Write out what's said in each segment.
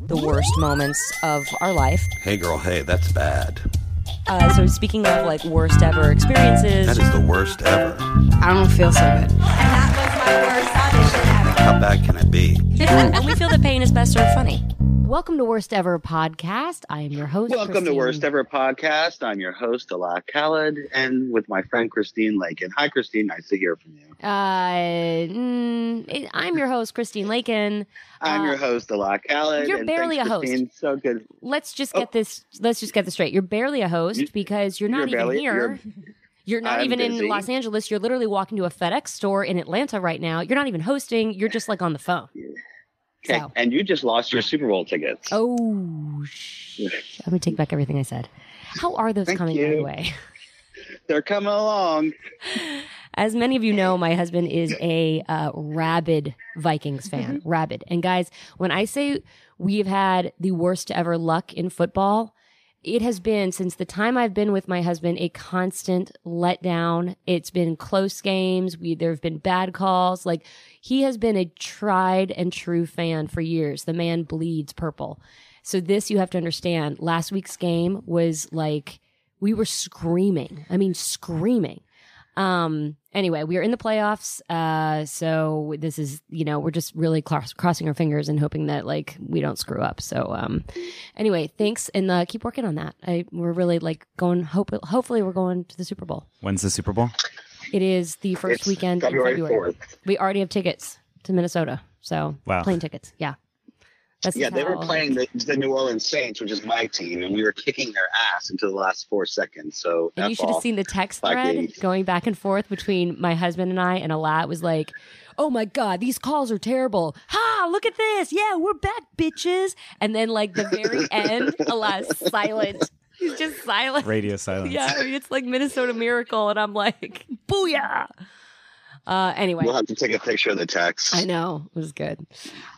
the worst moments of our life. Hey, girl, hey, that's bad. Uh, so speaking of like worst ever experiences, That is the worst ever. I don't feel so good. And that was my worst audition ever. How bad can it be? and we feel that pain is best served funny. Welcome to Worst Ever Podcast. I am your host. Welcome to Worst Ever Podcast. I'm your host, Ala Khaled, and with my friend Christine Lakin. Hi, Christine. Nice to hear from you. Uh, mm, I'm your host, Christine Lakin. I'm Uh, your host, Ala Khaled. you're barely thanks, a host. Christine. So good. Let's just Oh. get this. Let's just get this straight. You're barely a host because you're not you're even barely- here. You're, not I'm even in. Los Angeles. You're literally walking to a FedEx store in Atlanta right now. You're not even hosting. You're just like on the phone. Okay, So. and you just lost your Super Bowl tickets. Oh, sh- I'm gonna take back everything I said. How are those Thank coming by the way? They're coming along. As many of you know, my husband is a uh, rabid Vikings fan. rabid. And guys, when I say we've had the worst ever luck in football, it has been since the time I've been with my husband a constant letdown. It's been close games. We there have been bad calls. Like he has been a tried and true fan for years. The man bleeds purple. So this you have to understand. Last week's game was like we were screaming. I mean screaming. Um. Anyway, we are in the playoffs. Uh. So this is, you know, we're just really cross- crossing our fingers and hoping that like we don't screw up. So, um. Anyway, thanks and uh, keep working on that. I we're really like going. Hope hopefully we're going to the Super Bowl. When's the Super Bowl? It is the first It's weekend February in February. 4th. We already have tickets to Minnesota. So Wow. plane tickets. Yeah. That's Yeah, they were playing the, the New Orleans Saints, which is my team, and we were kicking their ass until the last four seconds. So And you F should have seen the text thread Vikings. going back and forth between my husband and I, and Alat was like, "Oh my god, these calls are terrible! Ha! Look at this! Yeah, we're back, bitches!" And then like the very end, Alat's silent. He's just silent. Radio silence. Yeah, I mean, it's like Minnesota Miracle, and I'm like, "Booyah!" Uh, anyway, We'll have to take a picture of the text. I know. It was good.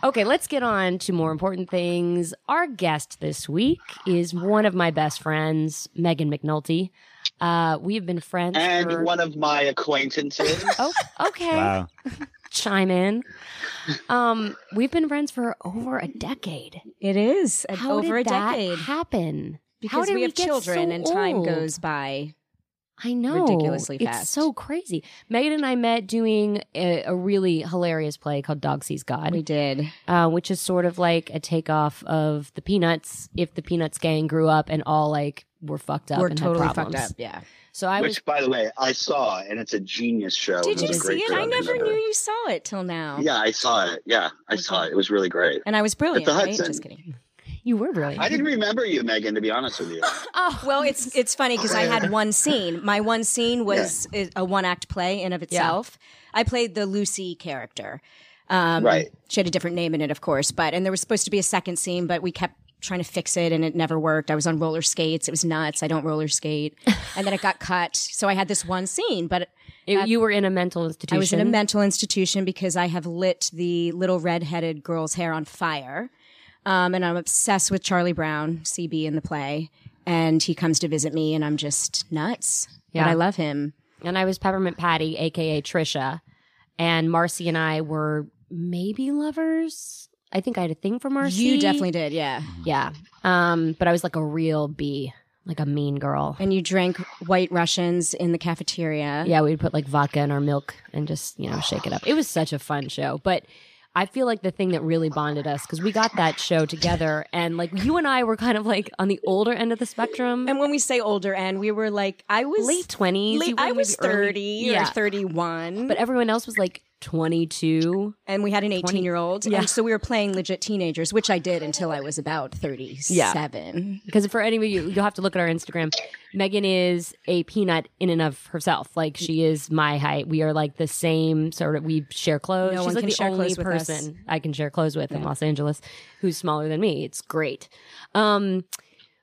Okay, let's get on to more important things. Our guest this week is one of my best friends, Megan McNulty. Uh, we have been friends And for one of my acquaintances. Oh, okay. Wow. Chime in. Um, we've been friends for over a decade. It is How over did a that decade happen? How because did we have get children so and time goes by. I know ridiculously It's so crazy. Megan and I met doing a, a really hilarious play called Dog Sees God. We did. uh, which is sort of like a takeoff of the Peanuts. If the Peanuts gang grew up and all like were fucked up, We're and had totally fucked up. Yeah. So I was Which, by the way, I saw, and it's a genius show. Did It you see it? I never knew you saw it till now. Yeah, I saw it. Yeah, I saw it. It was really great. And I was brilliant, At the right? Hudson. Just kidding. You were brilliant. I didn't remember you, Megan, to be honest with you. oh Well, it's it's funny because I had one scene. My one scene was is a one act play in of itself. I played the Lucy character. Um, Right. She had a different name in it, of course, but and there was supposed to be a second scene, but we kept trying to fix it and it never worked. I was on roller skates. It was nuts. I don't roller skate, and then it got cut. So I had this one scene, but It- you were in a mental institution. I was in a mental institution because I have lit the little redheaded girl's hair on fire. Um, and I'm obsessed with Charlie Brown, CB in the play. And he comes to visit me, and I'm just nuts. Yeah. But I love him. and I was Peppermint Patty, aka Trisha, and Marcy and I were maybe lovers. I think I had a thing for Marcy. You definitely did, yeah. yeah. Um, but I was like a real bee, like a mean girl. And you drank White Russians in the cafeteria. Yeah, we'd put like vodka in our milk and just, you know, shake it up. It was such a fun show. But I feel like the thing that really bonded us, because we got that show together and like you and I were kind of like on the older end of the spectrum. And when we say older end, we were like, I was late 20s. late- you were I was maybe early- 30 yeah. or 31. But everyone else was like 22. and we had an 18 year old. Yeah. And so we were playing legit teenagers, which I did until I was about 37. Because for any of you, you'll have to look at our Instagram. Megan is a peanut in and of herself. Like she is my height. We are like the same sort of. We share clothes. No She's like the only clothes with us. person I can share clothes with in Los Angeles who's smaller than me. It's great. Um,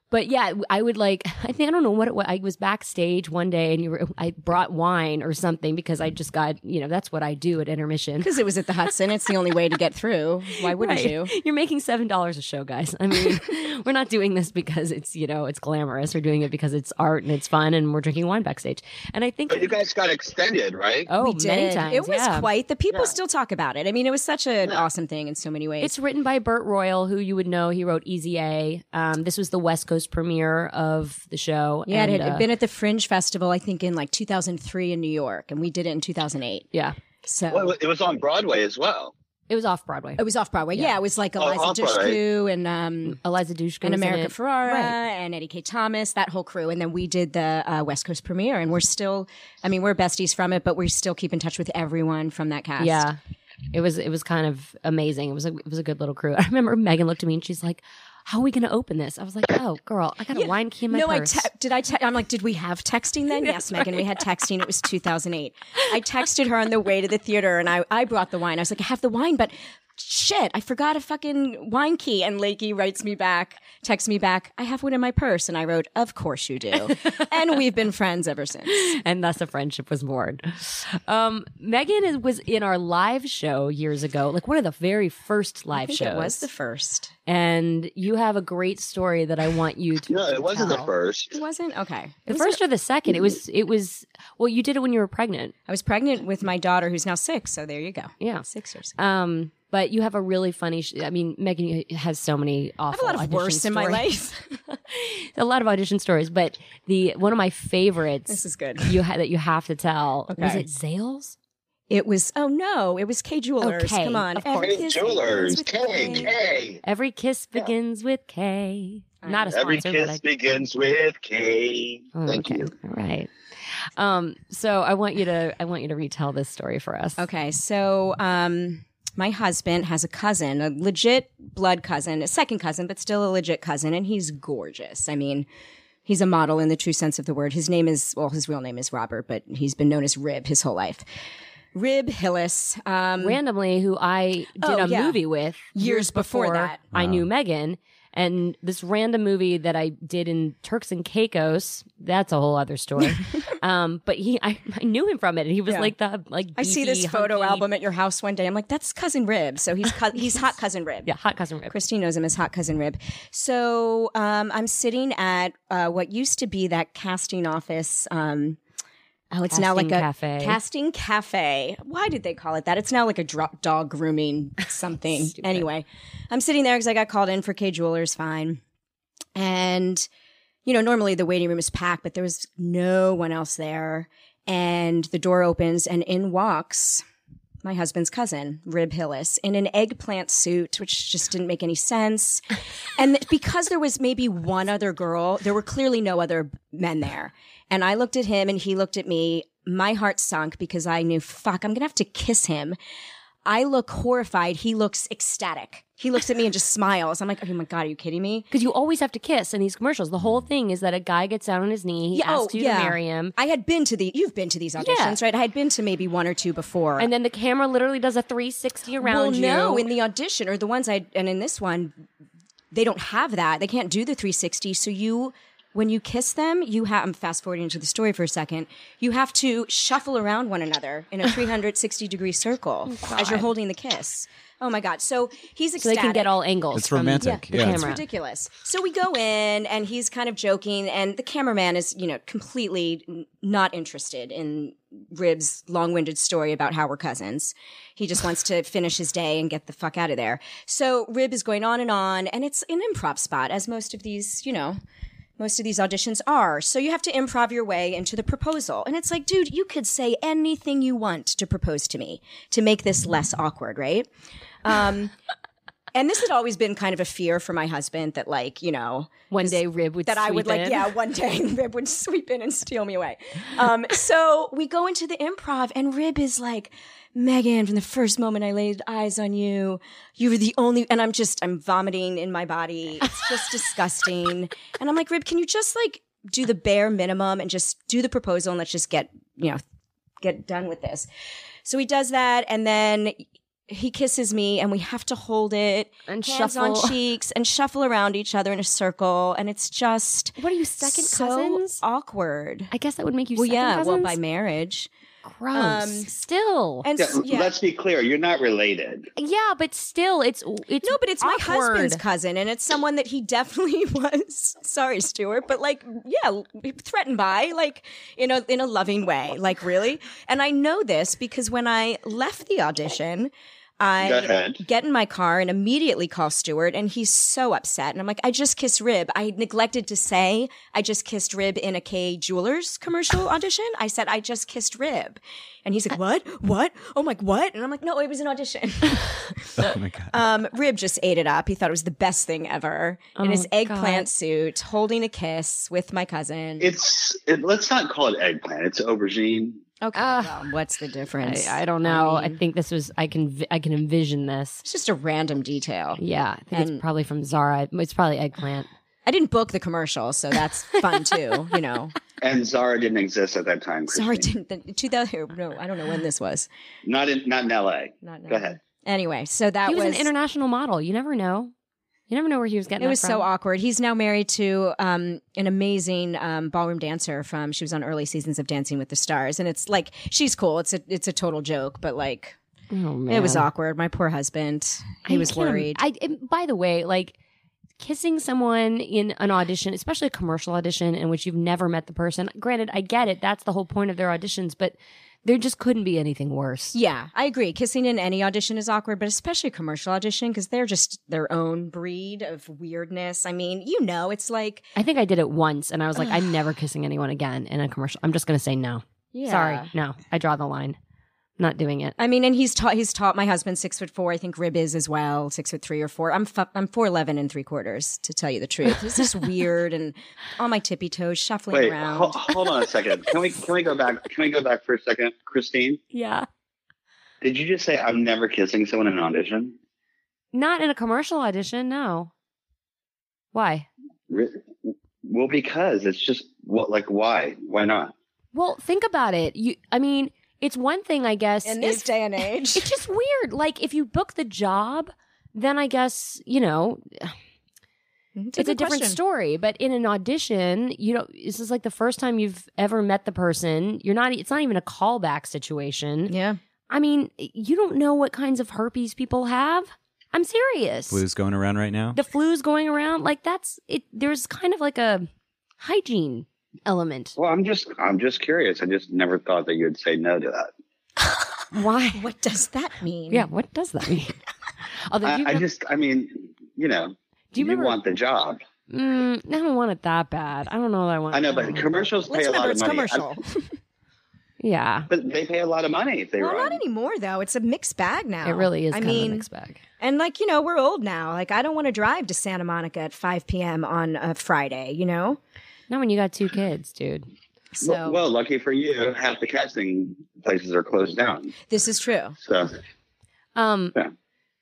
but yeah, I would like. I think I don't know what it was. I was backstage one day, and you were. I brought wine or something because I just got. You know, that's what I do at intermission. Because it was at the Hudson. It's the only way to get through. Why wouldn't Right. you? You're making seven dollars a show, guys. I mean, we're not doing this because it's you know it's glamorous. We're doing it because it's art and it's fun, and we're drinking wine backstage. And I think But you guys got extended, right? oh, we many did. times. it was yeah. quite. The people Yeah. still talk about it. I mean, it was such an awesome thing in so many ways. It's written by Bert Royal, who you would know. He wrote Easy A. Um, this was the West Coast premiere of the show. yeah, and, it had uh, been at the Fringe Festival, I think, in like 2003 in New York, and we did it in 2008. yeah, So Well, it was on Broadway as well. it was off Broadway. it was off Broadway. Yeah, it was like Eliza off-Broadway. Dushku and um, Eliza Dushku and America it. Ferrera Right. and Eddie Kaye Thomas, that whole crew. And then we did the uh, West Coast premiere, and we're still, I mean, we're besties from it, but we still keep in touch with everyone from that cast. Yeah. It was it was kind of amazing. It was a it was a good little crew. I remember Megan looked at me and she's like, "How are we going to open this?" I was like, "Oh, girl, I got a wine key in my no, I purse." te- did. I te- I'm like, did we have texting then? yes, Megan, we had texting. It was 2008. I texted her on the way to the theater, and I I brought the wine. I was like, I have the wine, but shit, I forgot a fucking wine key. And Lakey writes me back, texts me back, I have one in my purse, and I wrote, of course you do, and we've been friends ever since. and thus a friendship was born. Um, Megan is, was in our live show years ago, like one of the very first I live shows. it was the first. And you have a great story that I want you to. No, it wasn't the first. It wasn't okay. The was- first or the second? It was. It was. Well, you did it when you were pregnant. I was pregnant with my daughter, who's now six. So there you go. Yeah. six years. Um, but you have a really funny. Sh- I mean, Megan has so many I have awful. a lot of audition worse in my life. a lot of audition stories, but the one of my favorites. This is good. You ha- that you have to tell. Was it Zales? It was. Oh no! It was Kay Jewelers. Okay, Come on, of course. Every kiss Jewelers, begins with K, K. K. Every kiss begins with K. Not a sponsor, Every but kiss I begins with K. Oh, Thank okay. you. All right. Um, so I want you to I want you to retell this story for us. Okay, so um, my husband has a cousin, a legit blood cousin, a second cousin, but still a legit cousin, and he's gorgeous. I mean, he's a model in the true sense of the word. His name is well, his real name is Robert, but he's been known as Rib his whole life. Rib Hillis. Um, Randomly, who I did Oh, a yeah. movie with Years before that. I knew Megan. And this random movie that I did in Turks and Caicos, that's a whole other story. um, but he, I, I knew him from it, and he was Yeah. like the like. I see beefy, this photo hunky- album at your house one day. I'm like, that's cousin Rib. So he's cou- he's hot cousin Rib. Yeah, hot cousin Rib. Christine knows him as Hot Cousin Rib. So um, I'm sitting at uh, what used to be that casting office. Um, oh, it's now like a cafe. casting cafe. Why did they call it that? It's now like a dog grooming something. anyway, I'm sitting there because I got called in for Kay Jewelers. Fine, and you know normally the waiting room is packed, but there was no one else there. And the door opens, and in walks my husband's cousin, Rib Hillis, in an eggplant suit, which just didn't make any sense. And because there was maybe one other girl, there were clearly no other men there. And I looked at him and he looked at me. My heart sunk because I knew, fuck, I'm going to have to kiss him. I look horrified. He looks ecstatic. He looks at me and just smiles. I'm like, oh my God, are you kidding me? Because you always have to kiss in these commercials. The whole thing is that a guy gets down on his knee, he Yeah, oh, you yeah. to marry him, I had been to the, you've been to these auditions, right? I had been to maybe one or two before. and then the camera literally does a 360 around well, you. no, in the audition or the ones I and in this one, they don't have that. They can't do the 360. So you, when you kiss them, you have. I'm fast forwarding into the story for a second. You have to shuffle around one another in a 360 degree circle oh, as you're holding the kiss. Oh my god! So he's so they can get all angles. It's from romantic. The Yeah. camera. It's ridiculous. So we go in, and he's kind of joking, and the cameraman is, you know, completely n- not interested in Rib's long-winded story about how we're cousins. He just wants to finish his day and get the fuck out of there. So Rib is going on and on, and it's an improv spot, as most of these, you know. Most of these auditions are. So you have to improv your way into the proposal. And it's like, dude, you could say anything you want to propose to me to make this less awkward, right? Um, and this had always been kind of a fear for my husband that, like, you know, One day Rib would that I would sweep like, yeah, one day Rib would sweep in and steal me away. Um, so we go into the improv, and Rib is like, Megan, from the first moment I laid eyes on you, you were the only, and I'm just, I'm vomiting in my body. It's just disgusting. And I'm like, Rib, can you just like do the bare minimum and just do the proposal and let's just get, you know, get done with this. So he does that, and then he kisses me and we have to hold it And hands shuffle. on cheeks and shuffle around each other in a circle and it's just What are you, second so cousins? awkward. I guess that would make you well, yeah, cousins. well by marriage. Gross. Um, still. And Yeah, yeah. Let's be clear. You're not related. yeah, but still, it's it's No, but it's my awkward. husband's cousin, and it's someone that he definitely was. Sorry, Stuart, but like, yeah, threatened by, like, in a in a loving way, like, really. And I know this because when I left the audition, Go I get in my car and immediately call Stuart, and he's so upset. And I'm like, I just kissed Rib. I neglected to say I just kissed Rib in a Kay Jewelers commercial audition. I said I just kissed Rib, and he's like, What? What? Oh my, what? And I'm like, No, it was an audition. Oh my god. Um, Rib just ate it up. He thought it was the best thing ever in his Oh, eggplant God. suit, holding a kiss with my cousin. It's it, let's not call it eggplant. It's aubergine. Okay, Ah. well, what's the difference? I, I don't know. I, mean, think this was. I can. I can envision this. it's just a random detail. Yeah, I think And- it's probably from Zara. It's probably eggplant. I didn't book the commercial, so that's fun too. You know, And Zara didn't exist at that time. sorry, Christine. didn't 2000. No, I don't know when this was. Not in not in L.A. Not Go ahead. Anyway, so that he was, an international model. You never know. You never know where he was getting. It was so awkward. He's now married to um, an amazing um, ballroom dancer from. She was on early seasons of Dancing with the Stars, and it's like she's cool. It's a it's a total joke, but like Oh, it was awkward. My poor husband. He I was worried. I by the way, like kissing someone in an audition, especially a commercial audition in which you've never met the person. Granted, I get it. That's the whole point of their auditions, but there just couldn't be anything worse. Yeah, I agree. Kissing in any audition is awkward, but especially a commercial audition because they're just their own breed of weirdness. I mean, you know, it's like I think I did it once and I was like, I'm never kissing anyone again in a commercial. I'm just going to say no. yeah. Sorry. No, I draw the line. Not doing it. I mean, and he's taught he's taught my husband six foot four. I think Rib is as well, six foot three or four. I'm fu- I'm four eleven and three quarters to tell you the truth. It's just weird and on my tippy toes, shuffling Wait, around. ho- hold on a second. Can we can we go back? Can we go back for a second, Christine? Yeah. Did you just say I'm never kissing someone in an audition? Not in a commercial audition. No. Why? Re- Well, because it's just what like why? Why not? Well, think about it. You, I mean, it's one thing, I guess. in this if- day and age, it's just weird. Like if you book the job, then I guess you know mm-hmm. it's, a, good different question. story. But in an audition, you know, this is like the first time you've ever met the person. You're not. It's not even a callback situation. Yeah, I mean, you don't know what kinds of herpes people have. I'm serious. Flu's going around right now. The flu's going around. Like that's it. There's kind of like a hygiene element. Well, I'm just I'm just curious. I just never thought that you'd say no to that. Why? what does that mean? Yeah. What does that mean? Although, I, you I know- just I mean, you know, do you you remember? want the job. Mm, I don't want it that bad. I don't know that I want. I know, but don't want it commercials pay Let's a lot of it's money. commercial. Yeah, But they pay a lot of money if they well, run. not anymore though. It's a mixed bag now. it really is. I kind mean, of a mixed bag. and like you know, we're old now. Like I don't want to drive to Santa Monica at 5 p.m. on a Friday. You know, Not when you got two kids, dude. so well, well, lucky for you, half the casting places are closed down. this is true. So Um, Yeah.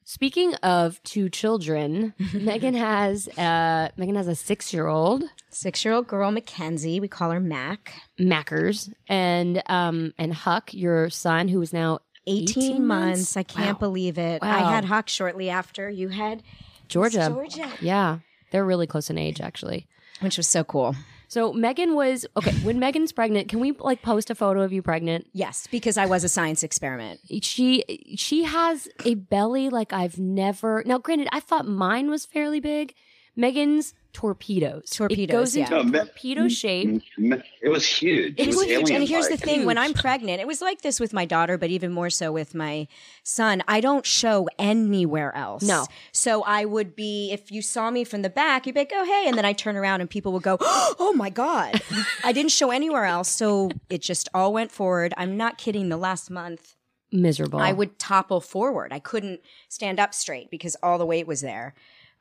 speaking of two children, Megan has uh Megan has a six year old Six-year-old girl Mackenzie. We call her Mac. Mackers and um and Huck, your son, who is now 18, 18 months. months? I can't Wow. believe it. Wow. I had Huck shortly after you had Georgia. Georgia, Yeah, they're really close in age, actually. which was so cool. So Megan was okay when Megan's pregnant. Can we like post a photo of you pregnant? Yes, because I was a science experiment. she she has a belly like I've never. Now, granted, I thought mine was fairly big. Megan's torpedoes. Torpedoes, It goes into yeah. a Me- torpedo shape. m- it was huge. It was huge. And here's the alien-like. thing when I'm pregnant, it was like this with my daughter, but even more so with my son. I don't show anywhere else. No. So I would be, if you saw me from the back, you'd be like, oh, hey. And then I turn around and people would go, oh my God. I didn't show anywhere else. So it just all went forward. I'm not kidding. The last month, Miserable. I would topple forward. I couldn't stand up straight because all the weight was there.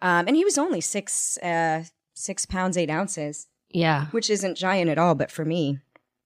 Um, and he was only six, uh, six pounds, eight ounces, Yeah. which isn't giant at all. But for me,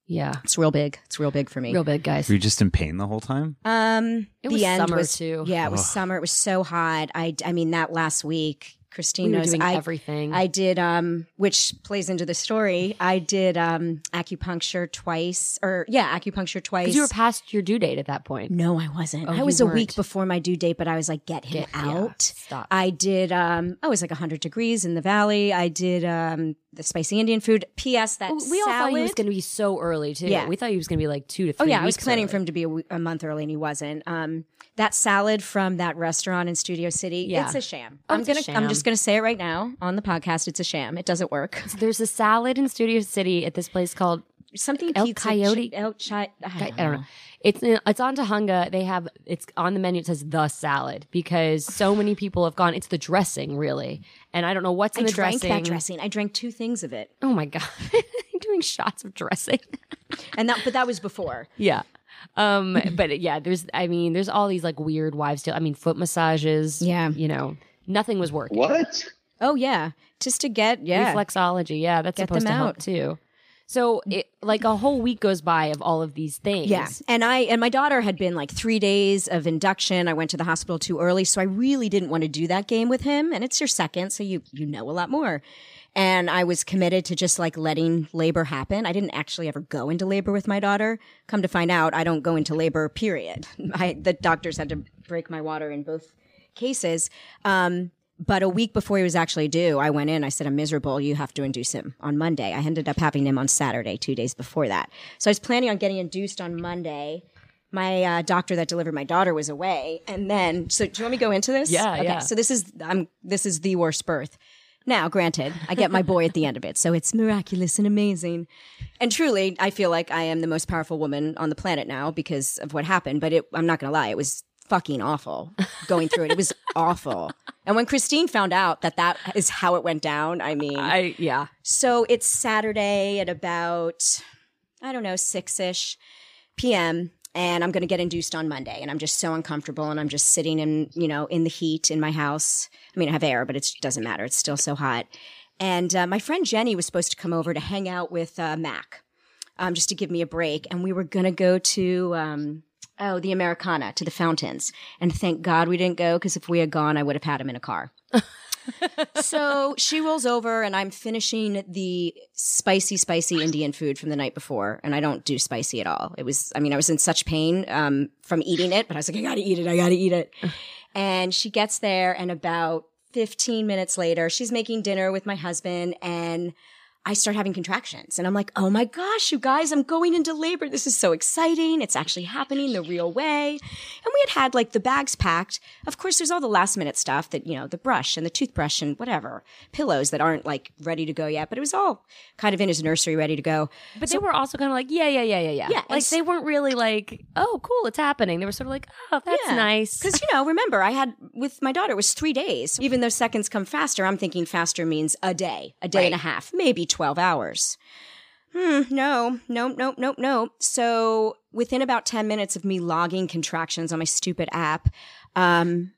Yeah. it's real big. It's real big for me. Real big, guys. Were you just in pain the whole time? Um, It the was end summer, was too. Yeah, it was Ugh. summer. It was so hot. I, I mean, that last week, Christine We knows doing I, everything. I did, um, which plays into the story. I did um, acupuncture twice, or yeah, acupuncture twice. You were past your due date at that point. no, I wasn't. Oh, I was a weren't. week before my due date, but I was like, get him Get- yeah, out. stop. I did. Um, I was like 100 degrees in the valley. I did um, the spicy Indian food. P.S. That Oh, we all thought he was going to be so early too. Yeah. we thought he was going to be like two to Oh three. yeah, I was planning early. for him to be a, w- a month early, and he wasn't. Um, that salad from that restaurant in Studio City, Yeah. it's a sham. Oh, I'm gonna, sham. I'm just gonna say it right now on the podcast. It's a sham. It doesn't work. There's a salad in Studio City at this place called Something El pizza, Coyote? El Chi- I I don't, don't know. It's it's on Tujunga. They have it's on the menu. It says the salad because so many people have gone. It's the dressing really, and I don't know what's I in the drank dressing. that dressing. I drank two things of it, Oh my god, you're doing shots of dressing. and that but that was before. yeah. Um, but yeah, there's I mean, there's all these like weird wives tale. I mean, foot massages. Yeah. You know, nothing was working. What? Oh yeah, just to get yeah. Reflexology. Yeah, that's Get supposed them to help out. too. So it like a whole week goes by of all of these things. Yeah. And I and my daughter had been like 3 days of induction. I went to the hospital too early, so I really didn't want to do that game with him, and it's your second, so you you know a lot more. And I was committed to just like letting labor happen. I didn't actually ever go into labor with my daughter. Come to find out, I don't go into labor period. I the doctors had to break my water in both cases. Um but a week before he was actually due, I went in. I said, I'm miserable. You have to induce him on Monday. I ended up having him on Saturday, two days before that. So I was planning on getting induced on Monday. My uh, doctor that delivered my daughter was away, and then so do you want me to go into this? Yeah, okay, yeah. So this is I'm this is the worst birth. Now, granted, I get my boy at the end of it, so it's miraculous and amazing. And truly, I feel like I am the most powerful woman on the planet now because of what happened. But it, I'm not gonna lie, it was fucking awful going through it. It was awful. And when Christine found out that that is how it went down, I mean, I yeah. so it's Saturday at about, I don't know, six ish PM. And I'm going to get induced on Monday. And I'm just so uncomfortable. And I'm just sitting in, you know, in the heat in my house. I mean, I have air, but it doesn't matter. It's still so hot. And uh, my friend Jenny was supposed to come over to hang out with uh, Mac um, just to give me a break. And we were going to go to, um, oh, the Americana, to the fountains. And thank God we didn't go because if we had gone, I would have had him in a car so she rolls over and I'm finishing the spicy, spicy Indian food from the night before. And I don't do spicy at all. It was, I mean, I was in such pain um, from eating it, but I was like, I gotta eat it. I gotta eat it. and she gets there and about 15 minutes later, she's making dinner with my husband and I start having contractions and I'm like, oh my gosh, you guys, I'm going into labor. This is so exciting. It's actually happening the real way. And we had had like the bags packed. Of course, there's all the last minute stuff that, you know, the brush and the toothbrush and whatever, pillows that aren't like ready to go yet, but it was all kind of in his nursery ready to go. But they were also kind of like, yeah, yeah, yeah, yeah, yeah. Yeah, Like they weren't really like, oh, cool, it's happening. They were sort of like, oh, that's nice. Because, you know, remember, I had with my daughter, it was three days. Even though seconds come faster, I'm thinking faster means a day, a day and a half, maybe 12 hours. Hmm, no, no, no, no, no. So within about 10 minutes of me logging contractions on my stupid app, um,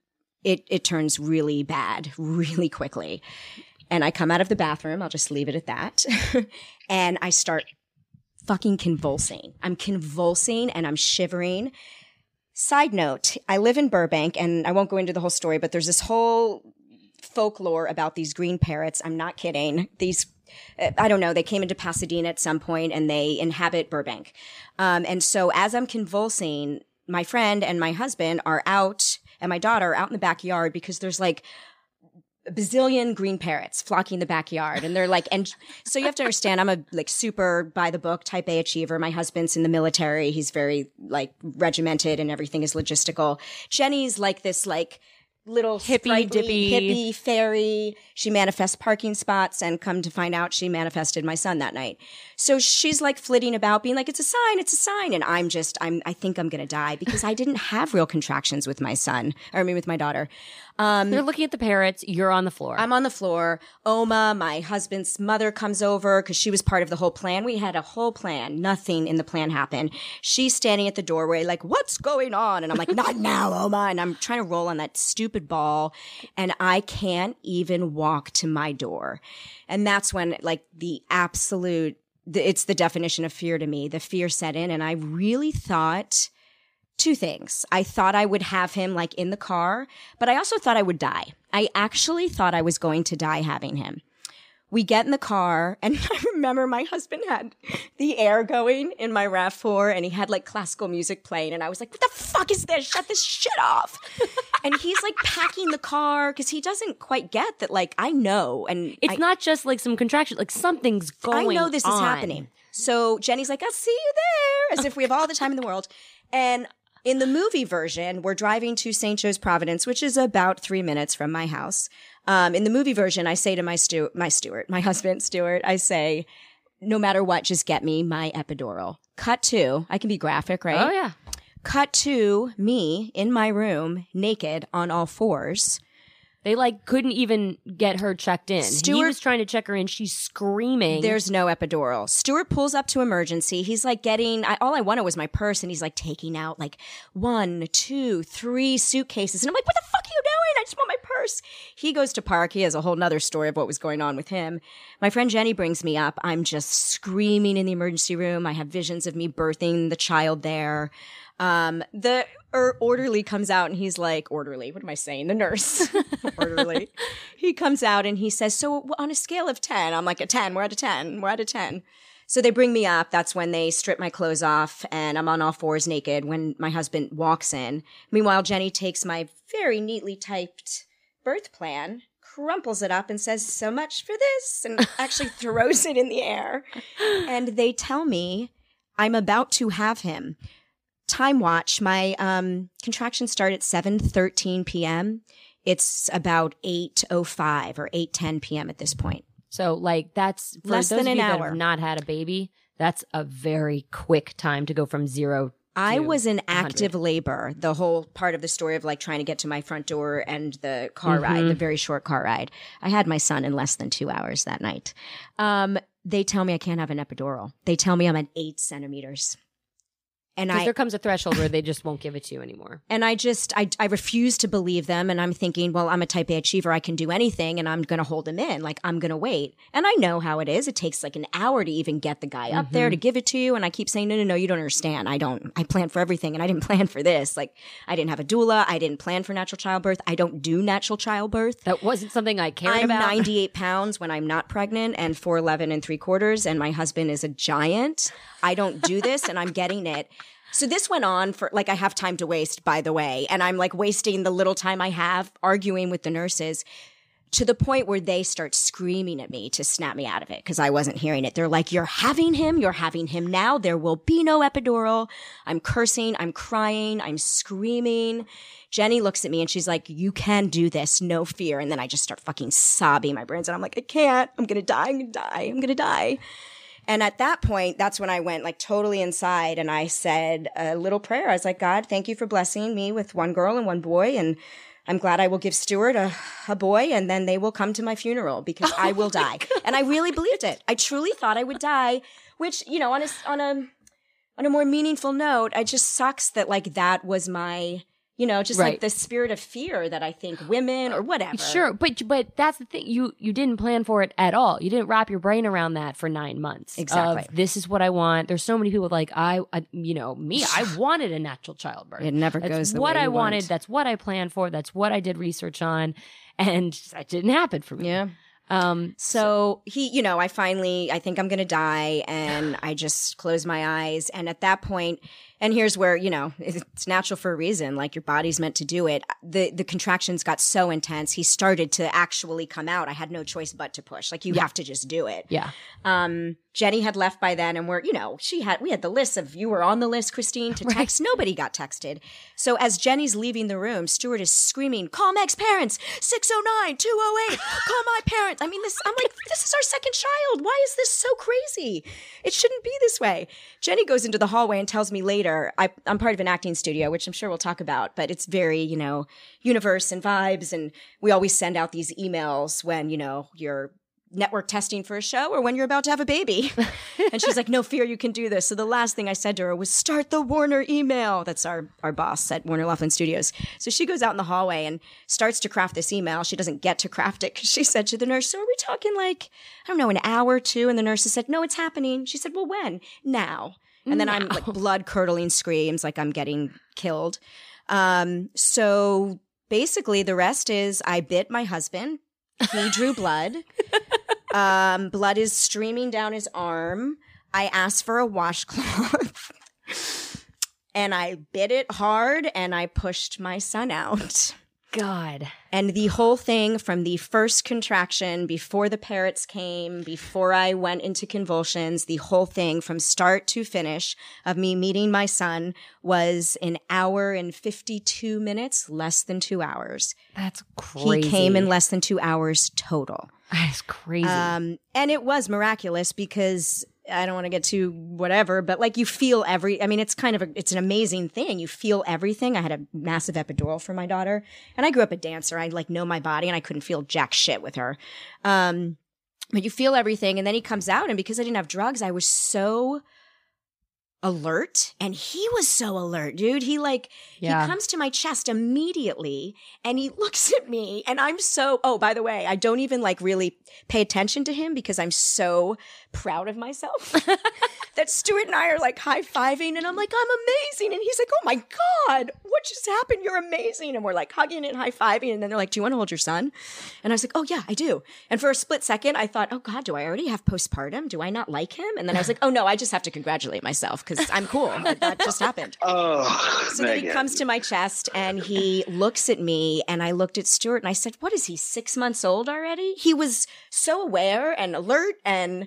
it, it turns really bad really quickly. And I come out of the bathroom, I'll just leave it at that. and I start fucking convulsing. I'm convulsing and I'm shivering. Side note, I live in Burbank and I won't go into the whole story, but there's this whole folklore about these green parrots. I'm not kidding. These, I don't know, they came into Pasadena at some point and they inhabit Burbank. Um, and so as I'm convulsing, my friend and my husband are out and my daughter out in the backyard because there's like a bazillion green parrots flocking the backyard. And they're like and so you have to understand i'm a like super by the book type a achiever. My husband's in the military. He's very like regimented and everything is logistical. Jenny's like this like little Hippie dippy. hippie fairy she manifests parking spots and come to find out she manifested my son that night so she's like flitting about being like it's a sign it's a sign and i'm just i'm i think i'm gonna die because i didn't have real contractions with my son or i mean with my daughter um, They're looking at the parrots. You're on the floor. I'm on the floor. Oma, my husband's mother, comes over because she was part of the whole plan. We had a whole plan. Nothing in the plan happened. She's standing at the doorway, like, what's going on? And I'm like, not now, Oma. And I'm trying to roll on that stupid ball. And I can't even walk to my door. And that's when, like, the absolute, it's the definition of fear to me. The fear set in. And I really thought, two things. I thought I would have him like in the car, but I also thought I would die. I actually thought I was going to die having him. We get in the car, and I remember my husband had the air going in my RAV4, and he had like classical music playing, and I was like, "What the fuck is this? Shut this shit off!" and he's like packing the car because he doesn't quite get that. Like I know, and It's I, not just like some contraction, like something's going I know this is happening. So Jenny's like, I'll see you there, as if we have all the time in the world. And in the movie version, we're driving to St. Joe's Providence, which is about three minutes from my house. Um, in the movie version, I say to my stu- my Stuart, my husband Stuart, I say, no matter what, just get me my epidural. Cut to, I can be graphic, right? Oh yeah. Cut to me in my room, naked on all fours. They like couldn't even get her checked in. he Stuart- was trying to check her in. She's screaming. There's no epidural. Stuart pulls up to emergency. He's like getting, I, all I wanted was my purse, and he's like taking out like one, two, three suitcases. And I'm like, what the fuck are you doing? I just want my purse. He goes to park. He has a whole nother story of what was going on with him. My friend Jenny brings me up. I'm just screaming in the emergency room. I have visions of me birthing the child there. Um, the er, orderly comes out and he's like, orderly, what am I saying? The nurse, orderly. he comes out and he says, so on a scale of 10, I'm like, a 10, we're at a 10, we're at a 10. So they bring me up. That's when they strip my clothes off and I'm on all fours naked when my husband walks in. Meanwhile, Jenny takes my very neatly typed birth plan, crumples it up and says, so much for this, and actually throws it in the air. And they tell me I'm about to have him time watch my um, contractions start at 7.13 p.m it's about 8.05 or 8.10 p.m at this point so like that's for Less than an hour. have not had a baby. That's a very quick time to go from zero. i was in 100. active labor the whole part of the story of like trying to get to my front door and the car ride the very short car ride i had my son in less than two hours that night um, they tell me i can't have an epidural they tell me i'm at eight centimeters and Because I there comes a threshold where they just won't give it to you anymore. And I just, I, I refuse to believe them. And I'm thinking, well, I'm a type A achiever. I can do anything and I'm going to hold them in. Like, I'm going to wait. And I know how it is. It takes like an hour to even get the guy up there to mm-hmm. give it to you. And I keep saying, no, no, no, you don't understand. I don't, I plan for everything and I didn't plan for this. Like, I didn't have a doula. I didn't plan for natural childbirth. I don't do natural childbirth. That wasn't something I cared I'm about. 98 pounds when I'm not pregnant and 4'11 and three quarters, and my husband is a giant. I don't do this, and I'm getting it. So this went on for like I have time to waste, by the way, and I'm like wasting the little time I have arguing with the nurses to the point where they start screaming at me to snap me out of it because I wasn't hearing it. They're like, You're having him, you're having him now. There will be no epidural. I'm cursing, I'm crying, I'm screaming. Jenny looks at me and she's like, You can do this, no fear. And then I just start fucking sobbing my brains out. I'm like, I can't. I'm gonna die, I'm gonna die, I'm gonna die. And at that point, that's when I went like totally inside and I said a little prayer. I was like, God, thank you for blessing me with one girl and one boy. And I'm glad I will give Stuart a, a boy and then they will come to my funeral because oh I will die. And I really believed it. I truly thought I would die, which, you know, on a, on a, on a more meaningful note, it just sucks that like that was my, you know, just like the spirit of fear that I think women or whatever. Sure, but but that's the thing. You you didn't plan for it at all. You didn't wrap your brain around that for nine months. of, Exactly. this is what I want. There's so many people like I, I you know, me. I wanted a natural childbirth. It never That's goes what I wanted. want. That's what I planned for. That's what I did research on, and that didn't happen for me. Yeah. Um. So he, you know, I finally, I think I'm going to die. And I just close my eyes. And at that point, and here's where, you know, it's natural for a reason. Like your body's meant to do it. The, the contractions got so intense. He started to actually come out. I had no choice but to push. Like you have to just do it. Yeah. Um, Jenny had left by then, and we're, you know, she had, we had the list of you were on the list, Christine, to text. Nobody got texted. So as Jenny's leaving the room, Stuart is screaming, call Meg's parents, 609 208, call my parents. I mean, this, I'm like, this is our second child. Why is this so crazy? It shouldn't be this way. Jenny goes into the hallway and tells me later, I, I'm part of an acting studio, which I'm sure we'll talk about, but it's very, you know, universe and vibes. And we always send out these emails when, you know, you're network testing for a show or when you're about to have a baby. and she's like, no fear, you can do this. So the last thing I said to her was start the Warner email. That's our, our boss at Warner Loughlin Studios. So she goes out in the hallway and starts to craft this email. She doesn't get to craft it because she said to the nurse, so are we talking like, I don't know, an hour or two? And the nurse said, no, it's happening. She said, well, when? Now. And then I'm like blood curdling screams, like I'm getting killed. Um, so basically, the rest is I bit my husband. He drew blood. um, blood is streaming down his arm. I asked for a washcloth. and I bit it hard and I pushed my son out. God. And the whole thing from the first contraction before the parrots came, before I went into convulsions, the whole thing from start to finish of me meeting my son was an hour and 52 minutes, less than two hours. That's crazy. He came in less than two hours total. That's crazy. Um, and it was miraculous because I don't want to get too whatever, but like you feel every, I mean, it's kind of a, it's an amazing thing. You feel everything. I had a massive epidural for my daughter and I grew up a dancer. I like know my body and I couldn't feel jack shit with her. Um, but you feel everything. And then he comes out and because I didn't have drugs, I was so alert and he was so alert dude. He like Yeah. he comes to my chest immediately and he looks at me and i'm so oh by the way i don't even like really pay attention to him because i'm so proud of myself that stuart and i are like high-fiving and i'm like i'm amazing and he's like oh my god what just happened? You're amazing and we're like hugging and high-fiving and then they're like do you want to hold your son? And i was like oh yeah i do and for a split second i thought oh god do i already have postpartum? Do i not like him? And then i was like oh no i just have to congratulate myself because i'm cool that, that just happened Oh, so then he comes to my chest and he looks at me and I looked at Stuart and I said, What is he, six months old already? He was so aware and alert and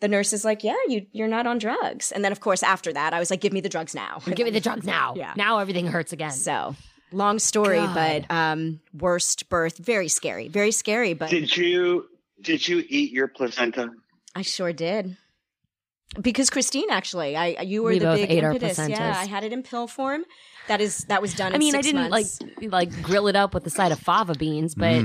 the nurse is like, Yeah, you you're not on drugs. And then of course after that I was like, Give me the drugs now. Give me the drugs now. Yeah. Now everything hurts again. So long story, God. but um worst birth, very scary. Very scary, but Did you did you eat your placenta? I sure did. Because Christine, actually, I you were We the both big ate our impetus. Yeah. I had it in pill form. That is that was done. I in mean, I didn't months. like like grill it up with the side of fava beans, but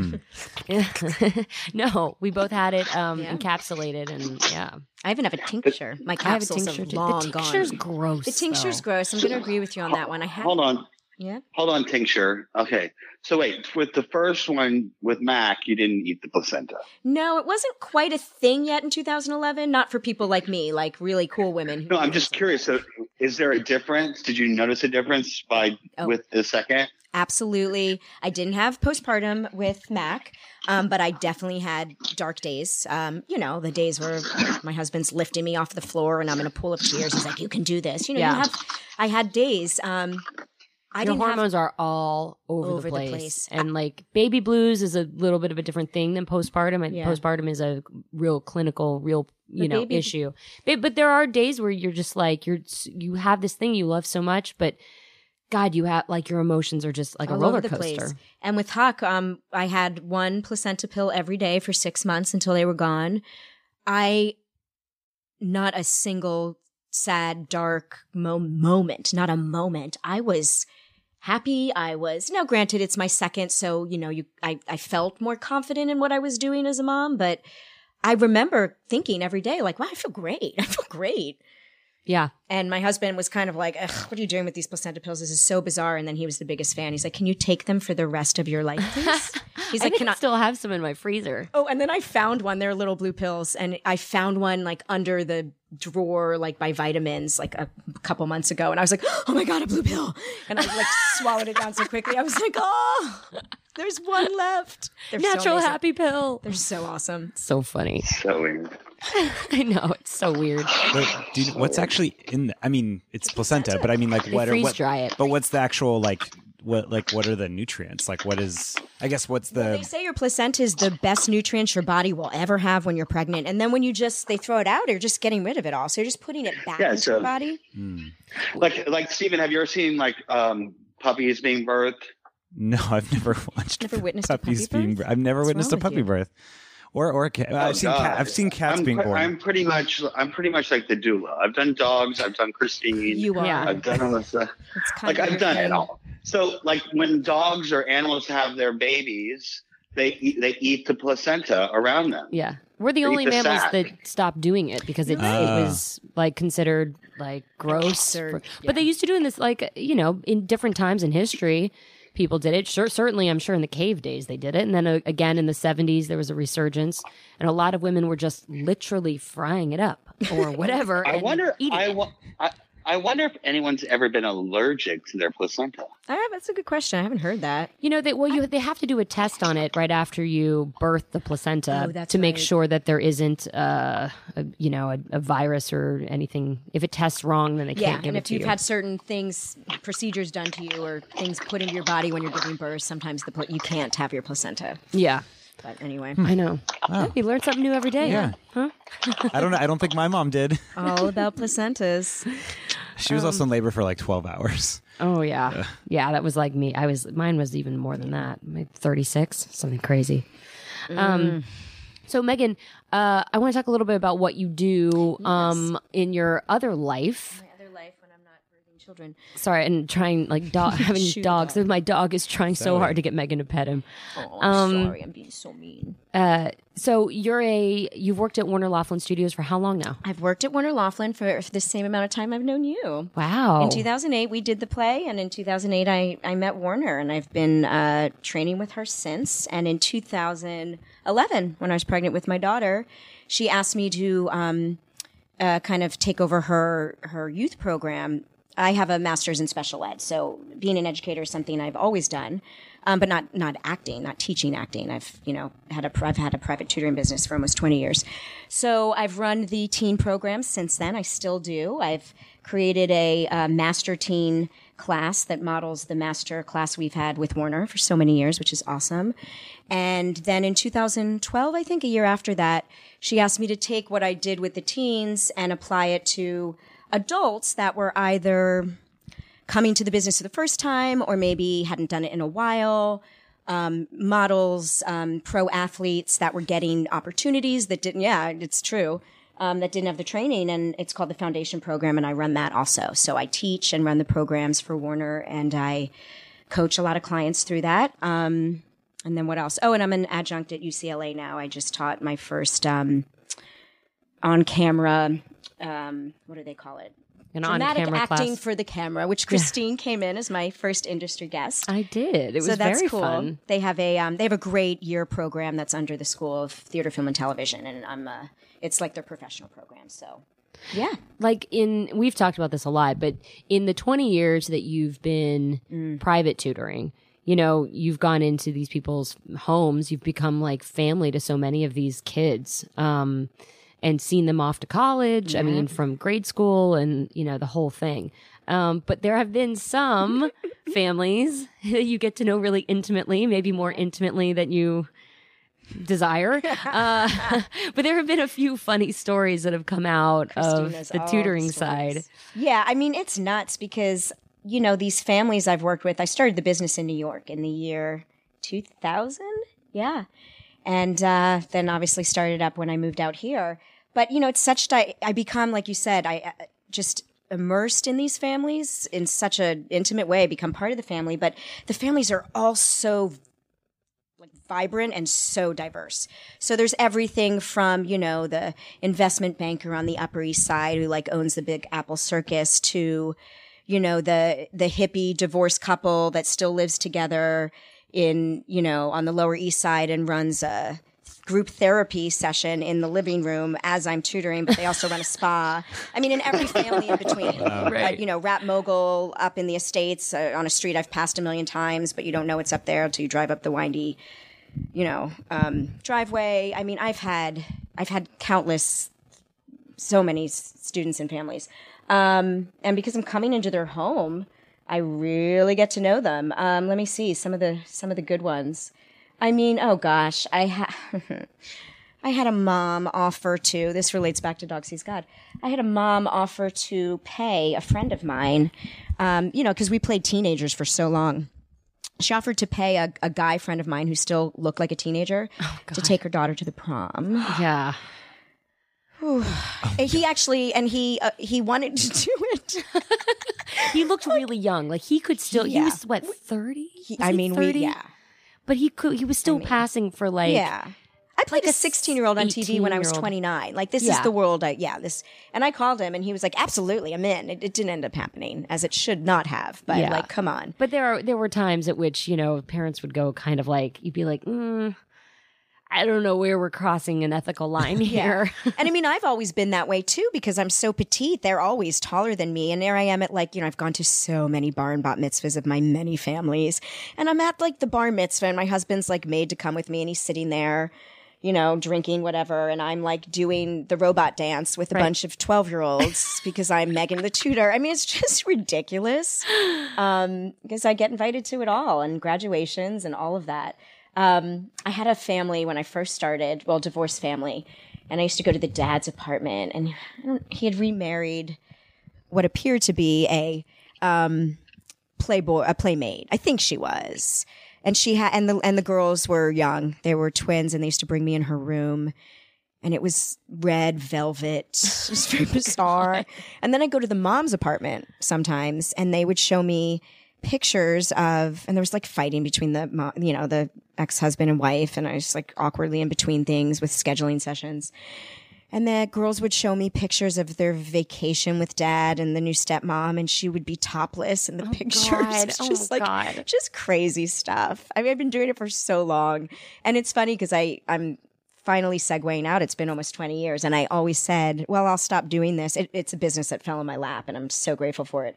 no, we both had it um, Yeah. encapsulated, and yeah, I even have a tincture. My I have a capsules tincture have too. long the tincture's gone. gross. The tincture's though. gross. I'm going to agree with you on that one. I had. Hold on. Yeah. Hold on, tincture. Okay. So wait, with the first one with Mac, you didn't eat the placenta. No, it wasn't quite a thing yet in 2011. Not for people like me, like really cool women. who No, I'm just curious. So, is there a difference? Did you notice a difference by Oh. with the second? Absolutely. I didn't have postpartum with Mac, um, but I definitely had dark days. Um, you know, the days where my husband's lifting me off the floor and I'm in a pool of tears. He's like, "You can do this." You know, Yeah. you have. I had days. Um, I Your didn't have hormones are all over, Over the, the place. place. and like baby blues is a little bit of a different thing than postpartum. And Yeah. postpartum is a real clinical, real you know baby- issue. But, but there are days where you're just like you're you have this thing you love so much, but God, you have like your emotions are just like a roller over the coaster. place. And with Huck, um, I had one placenta pill every day for six months until they were gone. I, not a single sad, dark mo- moment, not a moment. I was happy. I was, now granted, it's my second, so, you know, you, I, I felt more confident in what I was doing as a mom, but I remember thinking every day, like, wow, I feel great. I feel great. Yeah, And my husband was kind of like, Ugh, what are you doing with these placenta pills? This is so bizarre. And then he was the biggest fan. He's like, can you take them for the rest of your life, please? He's I like, think can I I? still have some in my freezer. Oh, and then I found one. They're little blue pills. And I found one like under the drawer, like by vitamins, like a couple months ago. And I was like, oh my God, a blue pill. And I like swallowed it down so quickly. I was like, oh, there's one left. They're Natural amazing. happy pill. They're so awesome. So funny. So weird. I know it's so weird. Wait, do you, what's actually in? The, I mean, it's placenta, but I mean, like, what are freeze what? dry it. But what's the actual like? What like what are the nutrients? Like, what is? I guess what's the? They the? say your placenta is the best nutrients your body will ever have when you're pregnant. And then when you just they throw it out, you're just getting rid of it all. So you're just putting it back Yeah, into so- your body. Hmm. Like like Stephen, have you ever seen like um puppies being birthed? No, I've never watched Never witnessed a puppies puppy being. birth? I've never What's witnessed a puppy you? birth, or or a cat. Oh, I've seen cat, I've seen cats I'm, being pre- born. I'm pretty much I'm pretty much like the doula. I've done dogs. I've done Christine. You are. Yeah. I've done Alyssa. It's kind Like I've done your it all. So like when dogs or animals have their babies, they eat, they eat the placenta around them. Yeah, we're the Eat only the mammals sack. that stopped doing it because it, Right. it ah. was like considered like gross. Absurd, for- But they used to do in this like you know in different times in history. People did it. Sure, certainly, I'm sure in the cave days they did it, and then uh, again in the 70s there was a resurgence, and a lot of women were just literally frying it up, or whatever. I wonder. I, wa- I I wonder if anyone's ever been allergic to their placenta. I have, that's a good question. I haven't heard that. You know, they well, you they have to do a test on it right after you birth the placenta Oh, to make right. sure that there isn't, uh, a, you know, a, a virus or anything. If it tests wrong, then they Yeah, can't give and it if to you've you've had certain things, procedures done to you, or things put into your body when you're giving birth, sometimes the pla- you can't have your placenta. yeah, But anyway, I know. Yeah, you learn something new every day. Yeah. Huh? I don't know. I don't think my mom did. all about placentas. She was also in labor for like 12 hours. Oh yeah, yeah. That was like me. I was mine was even more than that. Maybe thirty six, something crazy. Um, so Megan, uh, I want to talk a little bit about what you do um in your other life. Other life when I'm not birthing children. Sorry, and trying like dog having Shoot dogs. My dog is trying so Sorry. hard to get Megan to pet him. Oh, Um, sorry, I'm being so mean. Uh, so you're a you've worked at Warner Loughlin Studios for how long now? I've worked at Warner Loughlin for, for the same amount of time I've known you. Wow. In 2008, we did the play, and in 2008, I, I met Warner, and I've been uh, training with her since. And in 2011, when I was pregnant with my daughter, she asked me to um, uh, kind of take over her her youth program. I have a master's in special ed, so being an educator is something I've always done, um, but not not acting, not teaching acting. I've you know had a I've had a private tutoring business for almost twenty years, so I've run the teen program since then. I still do. I've created a, uh master teen class that models the master class we've had with Warner for so many years, which is awesome. And then in 2012, I think a year after that, she asked me to take what I did with the teens and apply it to adults that were either coming to the business for the first time or maybe hadn't done it in a while. Um, models, um, pro athletes that were getting opportunities that didn't, yeah, it's true, um, that didn't have the training. And it's called the Foundation Program, and I run that also. So I teach and run the programs for Warner, and I coach a lot of clients through that. Um, and then what else? Oh, and I'm an adjunct at UCLA now. I just taught my first um, on camera, um, what do they call it? An Dramatic acting class. for the camera, which Christine came in as my first industry guest. I did. It was so that's very cool. fun. They have a um, they have a great year program that's under the School of Theater, Film, and Television, and I'm uh, it's like their professional program. So yeah, like in we've talked about this a lot but in the 20 years that you've been Mm. private tutoring you know you've gone into these people's homes you've become like family to so many of these kids um and seen them off to college i mean from grade school and you know the whole thing um but there have been some families that you get to know really intimately maybe more intimately than you desire. Uh, but there have been a few funny stories that have come out Christina's of the tutoring side. Yeah, I mean it's nuts because you know these families I've worked with. I started the business in New York in the year 2000. Yeah, and uh, then obviously started up when I moved out here. But you know, it's such di- I become like you said, I uh, just immersed in these families in such an intimate way, become part of the family. But the families are all so like vibrant and so diverse. So there's everything from, you know, the investment banker on the Upper East Side who like owns the Big Apple Circus to, you know, the the hippie divorced couple that still lives together in, you know, on the Lower East Side and runs a group therapy session in the living room as I'm tutoring, but they also run a spa. I mean, in every family in between. Uh, you know, rap mogul up in the estates uh, on a street I've passed a million times, but you don't know it's up there until you drive up the windy, you know, um, driveway. I mean, I've had I've had countless, so many s- students and families, um, and because I'm coming into their home, I really get to know them. Um, let me see some of the some of the good ones. I mean, oh gosh, I ha- I had a mom offer to. This relates back to Dog Sees God. I had a mom offer to pay a friend of mine, um, you know, because we played teenagers for so long. She offered to pay a, a guy friend of mine who still looked like a teenager to take her daughter to the prom. Yeah. He actually, and he uh, he wanted to do it. He looked really young. Like he could still, he Yeah. was what, 30? He- I mean, we yeah, But he could, he was still passing for like, yeah. I played like a a 16 year old on TV when I was 18-year-old. 29. Like this is Yeah. the world. I, yeah, this. And I called him, and he was like, "Absolutely, I'm in." It, it didn't end up happening, as it should not have. But Yeah. like, come on. But there are there were times at which you know parents would go kind of like you'd be like, mm, I don't know where we're crossing an ethical line here. and I mean, I've always been that way too because I'm so petite. They're always taller than me. And there I am at like, you know, I've gone to so many bar and bat mitzvahs of my many families. And I'm at like the bar mitzvah and my husband's like made to come with me and he's sitting there, you know, drinking whatever. And I'm like doing the robot dance with a bunch of 12 year olds because I'm Megan the tutor. I mean, it's just ridiculous. Um, because I get invited to it all and graduations and all of that. Um, I had a family when I first started, well, divorced family, and I used to go to the dad's apartment, and he had remarried what appeared to be a um, playboy, a playmate. I think she was, and she had, and the and the girls were young. They were twins, and they used to bring me in her room. And it was red velvet. It was very bizarre. And then I go to the mom's apartment sometimes, and they would show me pictures of, and there was like fighting between the, you know, the ex husband and wife, and I was like awkwardly in between things with scheduling sessions. And the girls would show me pictures of their vacation with dad and the new stepmom, and she would be topless in the pictures. God. Oh, just like God. just crazy stuff. I mean, I've been doing it for so long, and it's funny because I I'm finally segueing out. It's been almost 20 years, and I always said, "Well, I'll stop doing this." It, it's a business that fell in my lap, and I'm so grateful for it.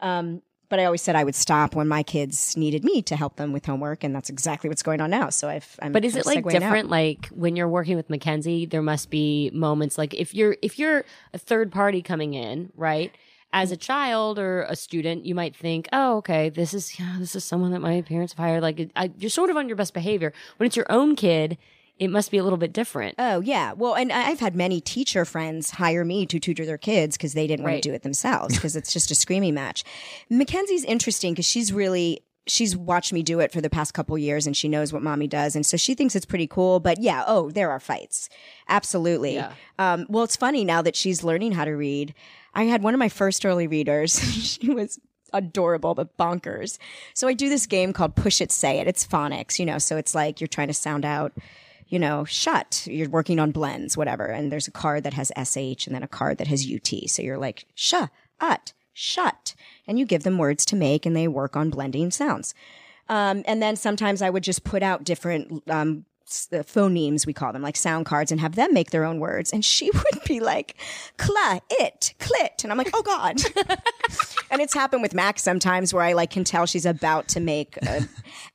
Um, but I always said I would stop when my kids needed me to help them with homework, and that's exactly what's going on now. So I've. I'm But is it like segueing out. different? Like when you're working with Mackenzie, there must be moments like if you're if you're a third party coming in, right? As a child or a student, you might think, "Oh, okay, this is yeah, this is someone that my parents have hired." Like I, you're sort of on your best behavior. When it's your own kid, it must be a little bit different. Oh yeah, well, and I've had many teacher friends hire me to tutor their kids because they didn't want to do it themselves because it's just a screaming match. Mackenzie's interesting because she's really she's watched me do it for the past couple years and she knows what mommy does and so she thinks it's pretty cool. But yeah, oh, there are fights, absolutely. Yeah. Um, well, it's funny now that she's learning how to read. I had one of my first early readers. she was adorable but bonkers. So I do this game called Push It Say It. It's phonics, you know, so it's like you're trying to sound out you know, shut. You're working on blends, whatever. And there's a card that has SH and then a card that has UT. So you're like, sha, ut, shut. And you give them words to make and they work on blending sounds. Um, and then sometimes I would just put out different, um, uh, phonemes, we call them, like sound cards, and have them make their own words. And she would be like, cla, it, clit. And I'm like, oh God. and it's happened with Max sometimes where I like can tell she's about to make a,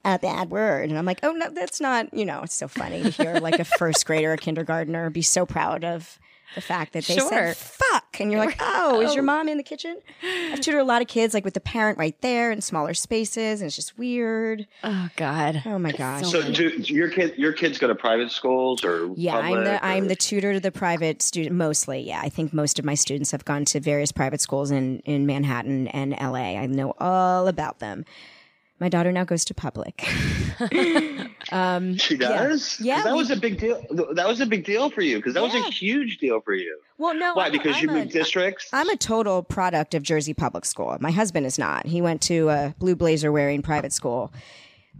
a bad word. And I'm like, oh no, that's not, you know, it's so funny to hear like a first grader a kindergartner be so proud of the fact that they Sure. said fuck. And you're like, oh, is your oh. mom in the kitchen? I've tutored a lot of kids like with the parent right there in smaller spaces. And it's just weird. Oh God. Oh my gosh. So do, do your kid your kids go to private schools or Yeah, I'm public, the I'm the tutor to the private student mostly. Yeah, I think most of my students have gone to various private schools in in Manhattan and LA. I know all about them. My daughter now goes to public. um, She does. Yeah, that we- was a big deal. That was a big deal for you because that was a huge deal for you. Well, no, Why? I'm Because you I'm a- moved districts. I'm a total product of Jersey Public School. My husband is not. He went to a blue blazer wearing private school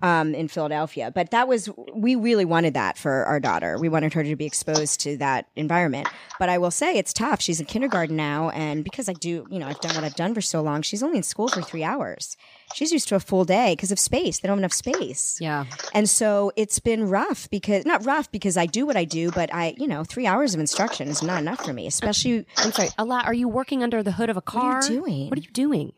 um, in Philadelphia. But that was, we really wanted that for our daughter. We wanted her to be exposed to that environment. But I will say it's tough. She's in kindergarten now. And because I do, you know, I've done what I've done for so long, she's only in school for three hours. She's used to a full day because of space. They don't have enough space. Yeah. And so it's been rough because not rough because I do what I do, but I, you know, three hours of instruction is not enough for me, especially I'm sorry. A lot. Are you working under the hood of a car? What are you doing? What are you doing?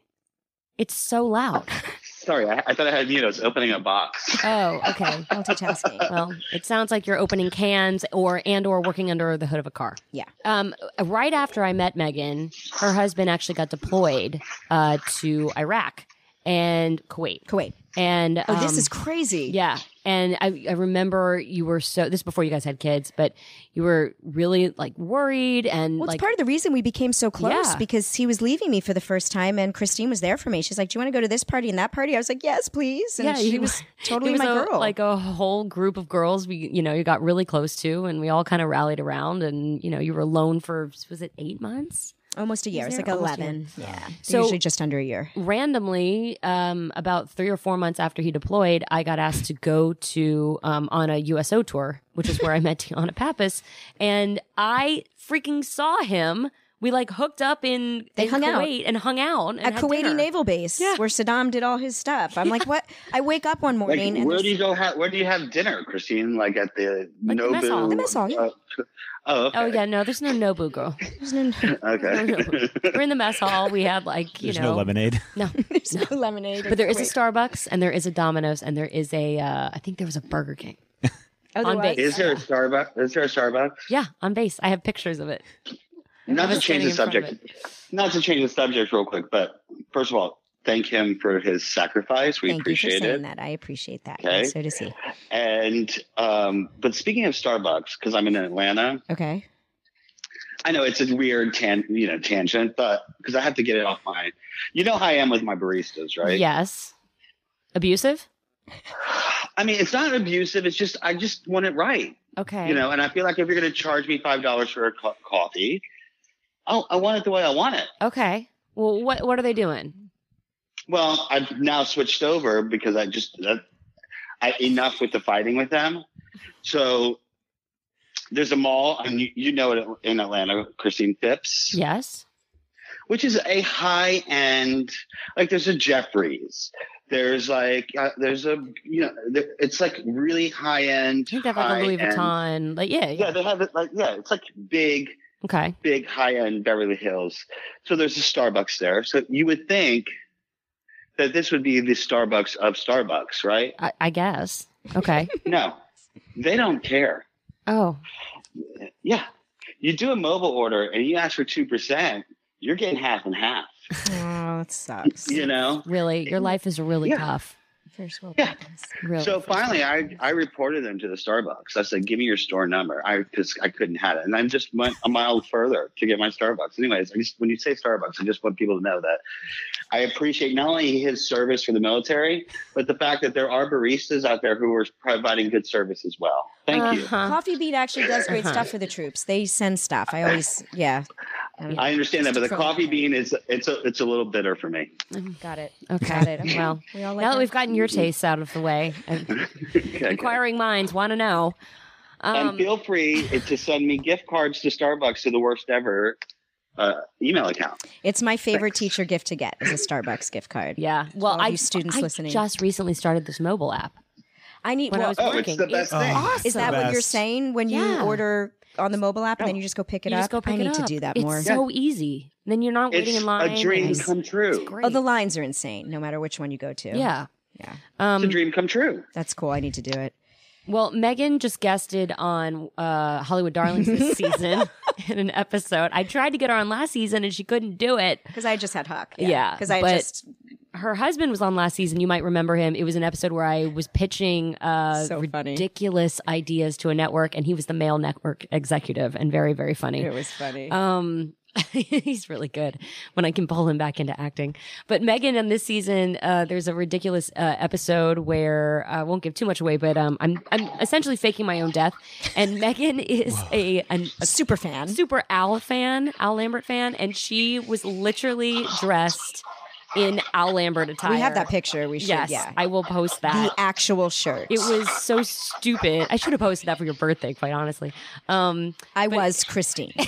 It's so loud. Sorry, I, I thought I had you know, was opening a box. Oh, okay. multitasking. Well, it sounds like you're opening cans or and or working under the hood of a car. Yeah. Um, right after I met Megan, her husband actually got deployed uh, to Iraq and Kuwait. Kuwait. And Oh, this um, is crazy. yeah. And I, I remember you were so this is before you guys had kids, but you were really like worried and Well, it's like part of the reason we became so close Yeah. because he was leaving me for the first time, and Christine was there for me. She's like, "Do you want to go to this party and that party?" I was like, "Yes, please." And yeah, she you- was totally was my a- girl. Like a whole group of girls, we you know you got really close to, and we all kind of rallied around, and you know you were alone for was it eight months? Almost a year. It's like almost a eleven. Yeah, So- usually just under a year. randomly, um, about three or four months after he deployed, I got asked to go to um, on a USO tour, which is where I met Tiana Pappas, and I freaking saw him We like hooked up in, They in hung out. Kuwait and hung out and At had Kuwaiti dinner. Naval Base, Yeah. where Saddam did all his stuff. I'm like, what? I wake up one Like, morning and where do you go? Ha- where do you have dinner, Christine? Like at the Like the Nobu? mess hall. The mess hall, yeah. Uh, oh, okay. Oh yeah, no, there's no Nobu girl. there's no, Okay. We're in the mess hall. We had like you There's know no lemonade. no, there's no lemonade. but there is a Starbucks and there is a Domino's and there is a uh, I think there was a Burger King. Oh, on there was? base. Is there a Starbucks? Is there a Starbucks? Yeah, on base. I have pictures of it. Not to change the standing in front subject. Not to change the subject real quick, but first of all, thank him for his sacrifice. We Thank you for appreciate saying it. that. I appreciate that. Okay. So does he. And um, but speaking of Starbucks, because I'm in Atlanta, Okay. I know it's a weird tan, you know, tangent, but because I have to get it off my, you know how I am with my baristas, right? Yes. Abusive? I mean, it's not abusive. It's just I just want it right, Okay. you know. And I feel like if you're going to charge me five dollars for a co- coffee, I'll, I want it the way I want it. Okay. Well, what what are they doing? Well, I've now switched over because I just that, I enough with the fighting with them. So there's a mall, and you, you know it in Atlanta, Christine Phipps, Yes. which is a high end. Like there's a Jeffries. There's like uh, there's a you know there, it's like really high end. I think they have like a Louis Vuitton. Like yeah, Yeah, yeah. they have it like yeah, it's like big Okay. big high end Beverly Hills. So there's a Starbucks there. So you would think that this would be the Starbucks of Starbucks, right? I, I guess. Okay. No, they don't care. Oh. Yeah. You do a mobile order and you ask for 2%, you're getting half and half, Oh, it sucks. you know? Really? Your life is really Yeah. tough. First world Yeah. problems. Really. So finally, I, I reported them to the Starbucks. I said, "Give me your store number," I because I couldn't have it, and I just went a mile further to get my Starbucks. Anyways, I just when you say Starbucks, I just want people to know that I appreciate not only his service for the military, but the fact that there are baristas out there who are providing good service as well. Thank you. Uh-huh. Coffee Bean actually does great Uh-huh. stuff for the troops. They send stuff. I always, yeah. Um, I understand that, but the coffee bean is it's a it's a little bitter for me. Got it. Okay. Got it. Okay. Well, we all like now that our- we've gotten your tastes out of the way, Okay. inquiring minds want to know. and Um, feel free to send me gift cards to Starbucks to the worst ever uh, email account. It's my favorite Thanks. teacher gift to get is a Starbucks gift card. yeah. Well, all I you students I listening. just recently started this mobile app. I need. When I was Oh, working. it's the best It's thing. awesome. is that what you're saying when you order on the mobile app and then you just go pick it You up? just go pick I it need to do that it's more. so easy. Then you're not waiting in line. a dream It's- come true. it's great. Oh, the lines are insane. No matter which one you go to. yeah. Yeah. Um, It's a dream come true. That's cool. I need to do it. Well, Megan just guested on uh, Hollywood Darlings this season in an episode. I tried to get her on last season and she couldn't do it. Because I just had Huck. Yeah, Because I just Her husband was on last season. You might remember him. It was an episode where I was pitching uh, So ridiculous ideas to a network, and he was the male network executive and very, very funny. it was funny. Um, he's really good when I can pull him back into acting. But Megan, on this season, uh, there's a ridiculous uh, episode where I won't give too much away, but um, I'm I'm essentially faking my own death, and Megan is a, an, a Super fan. super Al fan, Al Lambert fan, and she was literally dressed in Al Lambert attire. We have that picture. We should. Yes, Yeah. I will post that. the actual shirt. it was so stupid. I should have posted that for your birthday, quite honestly. Um, I was Christine.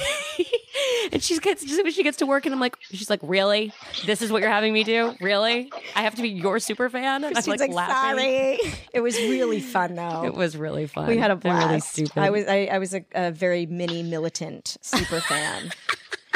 and she gets she gets to work, and I'm like, she's like, really? This is what you're having me do? Really? I have to be your super fan? And I'm like, like, laughing. sorry. It was really fun though. It was really fun. we had a blast. really stupid. I was I, I was a, a very mini militant super fan.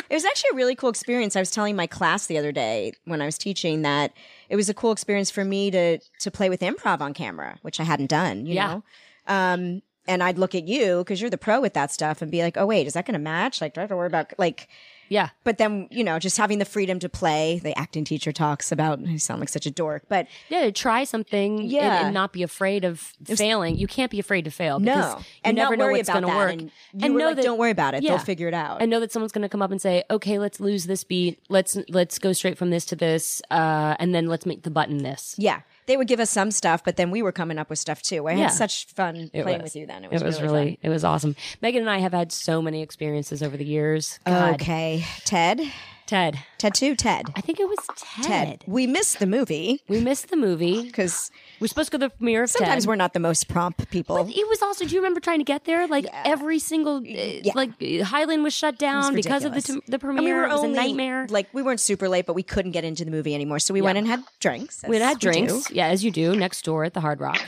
it was actually a really cool experience. I was telling my class the other day when I was teaching that it was a cool experience for me to to play with improv on camera, which I hadn't done. You Yeah. know. Um, and I'd look at you because you're the pro with that stuff and be like, oh wait, is that going to match? Like, do I have to worry about like? yeah. But then you know, just having the freedom to play. The acting teacher talks about. I sound like such a dork, but Yeah, to try something Yeah. and, not be afraid of failing. You can't be afraid to fail. no, because you and never know worry what's going to work. And, you And know like, that- don't worry about it. Yeah. They'll figure it out. and know that someone's going to come up and say, "Okay, let's lose this beat. Let's let's go straight from this to this, uh, and then let's make the button this." Yeah. They would give us some stuff, but then we were coming up with stuff too. I Yeah. had such fun It playing was. with you then. It It was, was, really, really, it was awesome. Megan and I have had so many experiences over the years. God. Okay. Ted, Ted. Ted two, Ted. I think it was Ted. Ted. We missed the movie We missed the movie. because We're supposed to go to the premiere of sometimes Ted. we're not the most prompt people. But it was also. Do you remember trying to get there? Like every single, uh, like Highland was shut down because of the ridiculous. t- the And premiere. we were it was only, a nightmare. Like we weren't super late, but we couldn't get into the movie anymore. So we went and had drinks. we had drinks, yeah, as you do, next door at the Hard Rock,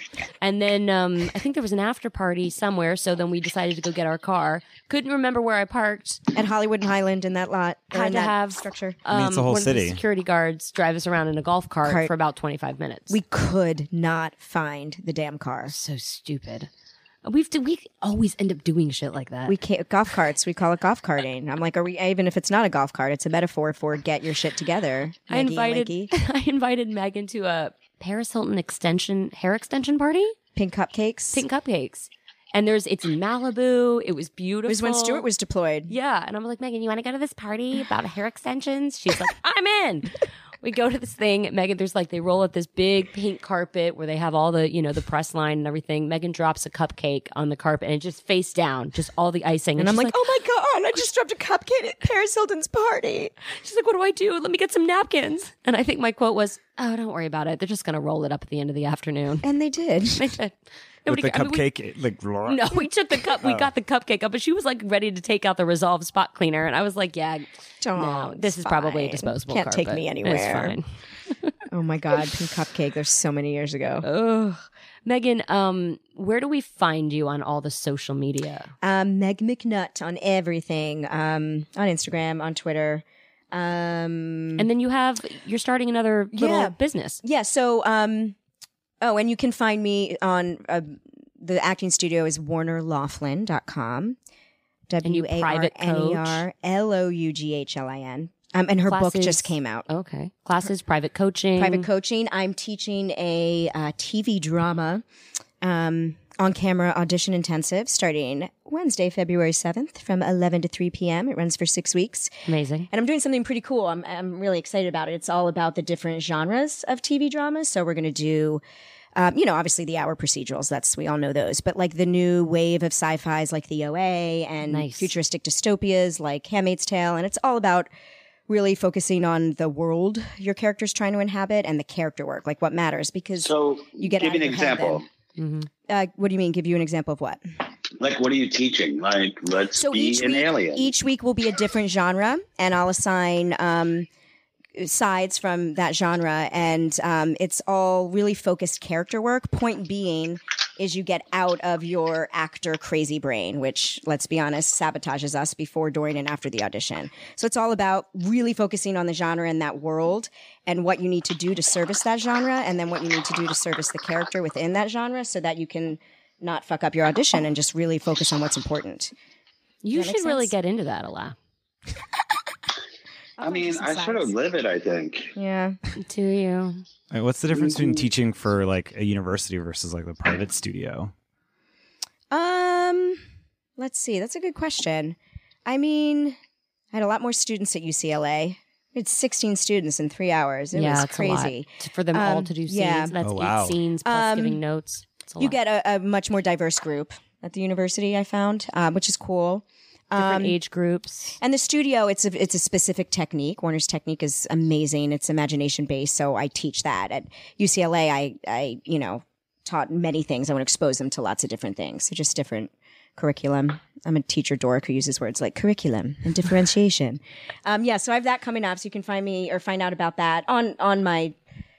and then um, I think there was an after party somewhere. So then we decided to go get our car. Couldn't remember where I parked. at Hollywood and Highland in that lot. or Had in to that have structure. mean, it's a um, whole one of the city. security guards drive us around in a golf cart, Cart. for about twenty five minutes. We could not find the damn car. so stupid. We've we always end up doing shit like that. We can't, golf carts. We call it golf carting. I'm like, are we? Even if it's not a golf cart, it's a metaphor for get your shit together. I Maggie, invited Mikey. I invited Megan to a Paris Hilton extension hair extension party, pink cupcakes. pink cupcakes, and there's it's in Malibu. It was beautiful. It was when Stuart was deployed. yeah, and I'm like Megan, you want to go to this party about hair extensions? She's like, I'm in. We go to this thing. Megan, there's like they roll out this big pink carpet where they have all the you know the press line and everything. Megan drops a cupcake on the carpet and it just face down, just all the icing. And I'm she's like, oh my god, I just dropped a cupcake at Paris Hilton's party. She's like, what do I do? Let me get some napkins. And I think my quote was, oh, don't worry about it. They're just to roll it up at the end of the afternoon. And they did. They did. With Nobody the I mean, we- cupcake, like no, we took the cup. We got the cupcake up, but she was like ready to take out the Resolve spot cleaner, and I was like, "Yeah, Don't. no, this is It's probably a fine. disposable. Can't take carpet. me It's anywhere. fine." Oh my god, pink cupcake. There's so many years ago. Ugh. Megan, um, where do we find you on all the social media? Um, Meg McNutt on everything. Um, on Instagram, on Twitter. Um, And then you have you're starting another little Yeah. business. yeah. So, um, oh, and you can find me on uh, the acting studio is warnerlaughlin.com. W A R N E? R L O U G H L I N. Um, and her book just came out. Okay, classes, private coaching, private coaching. I'm teaching a uh, TV drama um, on camera audition intensive starting Wednesday, February 7th from 11 to 3 p.m. It runs for six weeks. Amazing. And I'm doing something pretty cool. I'm, I'm really excited about it. It's all about the different genres of TV dramas. So we're going to do. Um, you know, obviously the hour procedurals. That's we all know those. But like the new wave of sci-fi's, like the OA, and Nice. futuristic dystopias, like *Handmaid's Tale*, and it's all about really focusing on the world your character's trying to inhabit and the character work, like what matters. Because So You get give out me an of your head example. Mhm. Uh, what do you mean? Give you an example of what? Like, what are you teaching? Like, let's So be an week, alien. each week will be a different genre, and I'll assign um, sides from that genre, and um, it's all really focused character work. Point being is you get out of your actor crazy brain, which let's be honest, sabotages us before, during, and after the audition. So it's all about really focusing on the genre and that world, and what you need to do to service that genre, and then what you need to do to service the character within that genre, so that you can not fuck up your audition and just really focus on what's important. You should really get into that a lot. I mean, I sort of live it. I think. Yeah. Do you? Like, what's the difference between Mhm. teaching for like a university versus like the private studio? Um, let's see. That's a good question. I mean, I had a lot more students at UCLA. It's 16 students in three hours. It yeah, was it's a lot. crazy. For them all Um, to do scenes. yeah. That's Oh, wow. eight scenes plus Um, giving notes. It's a You lot. get a, a much more diverse group at the university. I found, uh, which is cool. Different Um, age groups. And the studio, it's a it's a specific technique. Warner's technique is amazing. It's imagination based, so I teach that at UCLA. I I you know taught many things. I want to expose them to lots of different things. So just different curriculum. I'm a teacher dork who uses words like curriculum and differentiation. um, yeah, so I have that coming up. So you can find me or find out about that on on my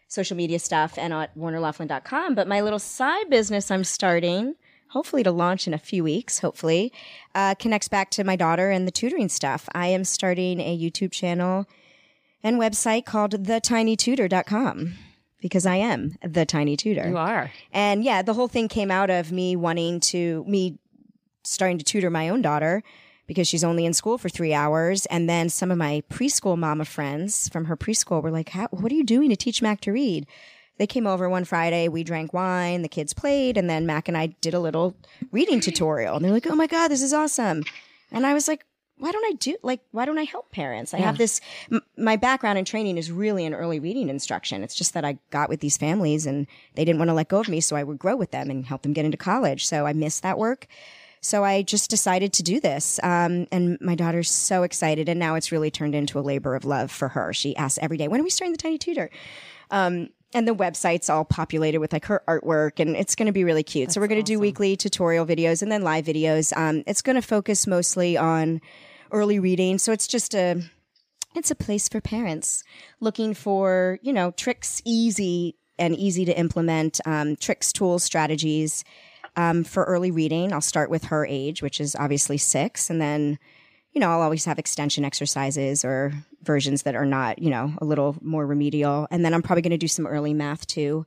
social media stuff and at warnerlaughlin.com. But my little side business I'm starting, hopefully to launch in a few weeks, hopefully, uh, connects back to my daughter and the tutoring stuff. I am starting a YouTube channel and website called thetinytutor.com because I am the tiny tutor. You are. And yeah, the whole thing came out of me wanting to, me starting to tutor my own daughter because she's only in school for three hours. And then some of my preschool mama friends from her preschool were like, How, What are you doing to teach Mac to read? They came over one Friday, we drank wine, the kids played, and then Mac and I did a little reading tutorial. And they're like, Oh my God, this is awesome. And I was like, why don't I do like why don't I help parents? I have this m- my background and training is really in early reading instruction. It's just that I got with these families and they didn't want to let go of me, so I would grow with them and help them get into college. So I missed that work. So I just decided to do this. Um, and my daughter's so excited. And now it's really turned into a labor of love for her. She asks every day, when are we starting the Tiny Tutor? Um, and the website's all populated with like her artwork and it's going to be really cute. so we're going to do weekly tutorial videos and then live videos. Um, it's going to focus mostly on early reading. So it's just a, it's a place for parents looking for, you know, tricks, easy and easy to implement, um, tricks, tools, strategies, um, for early reading. I'll start with her age, which is obviously six, and then, you know, I'll always have extension exercises or versions that are not, you know, a little more remedial. And then I'm probably going to do some early math too.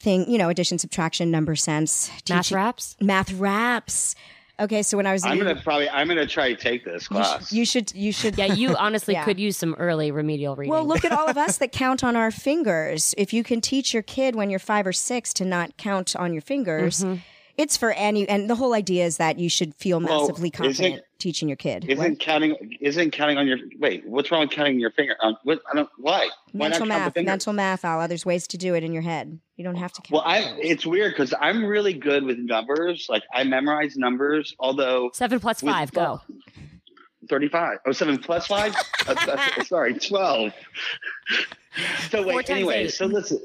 Thing, you know, addition, subtraction, number sense, Math teaching- raps. math raps. Okay, so when I was, I'm gonna probably I'm gonna try to take this you, sh- class. you should, you should, Yeah, you honestly Yeah. could use some early remedial reading. Well, look at all of us that count on our fingers. If you can teach your kid when you're five or six to not count on your fingers, Mm-hmm. it's for any. And the whole idea is that you should feel Well, massively isn't- confident teaching your kid. isn't counting isn't counting on your wait? What's wrong with counting your finger? Um, what, I don't why. Why mental not math, mental math, Al. There's ways to do it in your head. You don't have to count. Well, I it's weird because I'm really good with numbers. Like I memorize numbers, although Seven plus with- five, go. 35. Oh, seven plus five? Uh, sorry, 12. So Four wait, anyway, eight. so listen.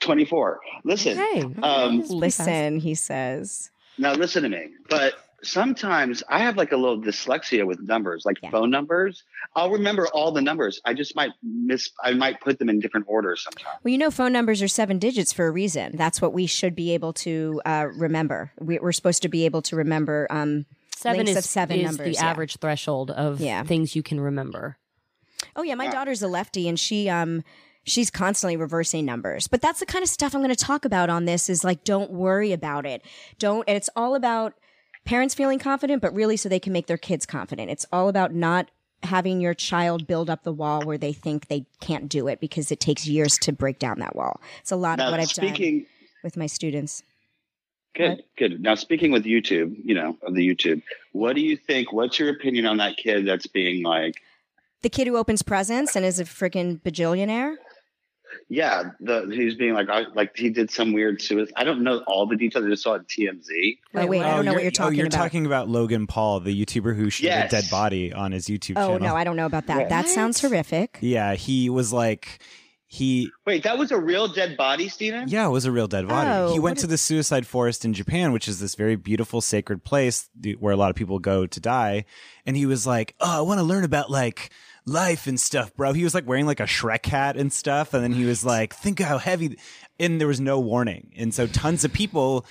24. Listen. Okay. Um, Listen, he says. Now listen to me. But sometimes I have like a little dyslexia with numbers, like Yeah. phone numbers. I'll remember all the numbers. I just might miss I might put them in different orders sometimes. Well, you know, phone numbers are seven digits for a reason. That's what we should be able to uh, remember. We, we're supposed to be able to remember. Um, Seven is, of seven is numbers, the yeah. average threshold of Yeah. things you can remember. Oh yeah, my daughter's a lefty and she um she's constantly reversing numbers. But that's the kind of stuff I'm going to talk about on this is like don't worry about it. Don't and it's all about parents feeling confident but really so they can make their kids confident. It's all about not having your child build up the wall where they think they can't do it because it takes years to break down that wall. It's a lot Now of what I've done with my students. good, good. Now speaking with YouTube, you know, of the YouTube, what do you think? What's your opinion on that kid that's being like The kid who opens presents and is a freaking bajillionaire. Yeah, the he's being like I, like he did some weird suicide. I don't know all the details. I just saw it on TMZ. Oh, wait, I don't oh, know what you're talking oh, you're about. talking about Logan Paul, the YouTuber who showed Yes. a dead body on his YouTube Oh channel. no, I don't know about that. What? That sounds horrific. yeah, he was like, he Wait, that was a real dead body, Steven? Yeah, it was a real dead body. Oh, he went what to the suicide forest in Japan, which is this very beautiful sacred place where a lot of people go to die. And he was like, "Oh, I want to learn about like life and stuff, bro." He was like wearing like a Shrek hat and stuff, and then he was like, "Think how heavy." And there was no warning, and so tons of people.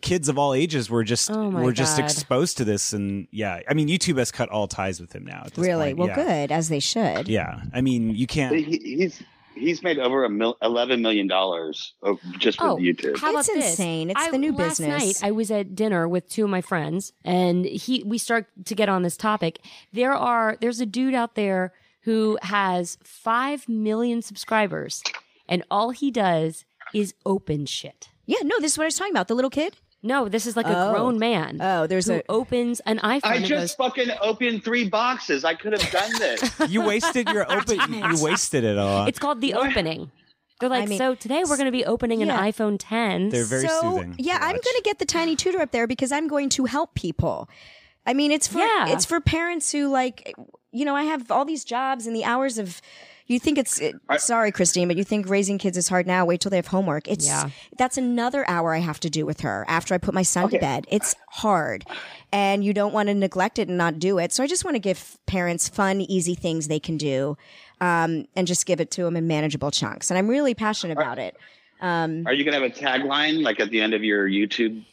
Kids of all ages were just Oh my were just exposed to this, and yeah, I mean, YouTube has cut all ties with him now. At this Really? point. Well, yeah. good as they should. Yeah, I mean, you can't. He, he's he's made over a mil, eleven million dollars of- just with Oh, YouTube. how It's about this? insane. It's I- the new last business. night I was at dinner with two of my friends, and he we start to get on this topic. There are there's a dude out there who has five million subscribers, and all he does is open shit. Yeah, no, this is what I was talking about. The little kid. No, this is like a Oh. grown man. Oh, there's who a- opens an iPhone. I just goes, fucking opened three boxes. I could have done this. You wasted your open. you wasted it all. it's called the opening. They're like, I mean- so today we're going to be opening Yeah. an iPhone 10. They're very so, soothing. to Yeah, I'm going to get the tiny tutor up there because I'm going to help people. I mean, it's for Yeah. it's for parents who like, you know, I have all these jobs and the hours of. You think it's it, sorry, Christine, but you think raising kids is hard now. Wait till they have homework. It's Yeah. that's another hour I have to do with her after I put my son to bed. It's hard, and you don't want to neglect it and not do it. So I just want to give parents fun, easy things they can do, um, and just give it to them in manageable chunks. And I'm really passionate about it. Are you gonna have a tagline like at the end of your YouTube?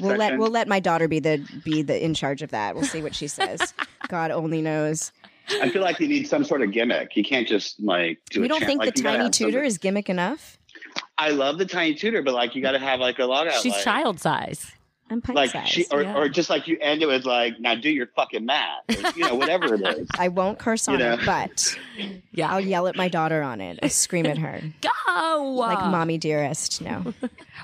We'll let we'll let my daughter be the be the in charge of that. We'll see what she says. God only knows. I feel like you need some sort of gimmick. You can't just like do. We a don't chant- think like, the tiny tutor something- is gimmick enough. I love the tiny tutor, but like you got to have like a lot of She's like, child size. I'm pint like sized. she or, yeah. or just like you end it with like now do your fucking math, or, you know whatever it is. I won't curse on You know? it, but Yeah. I'll yell at my daughter on it. I'll scream at her Go! like "mommy dearest." No,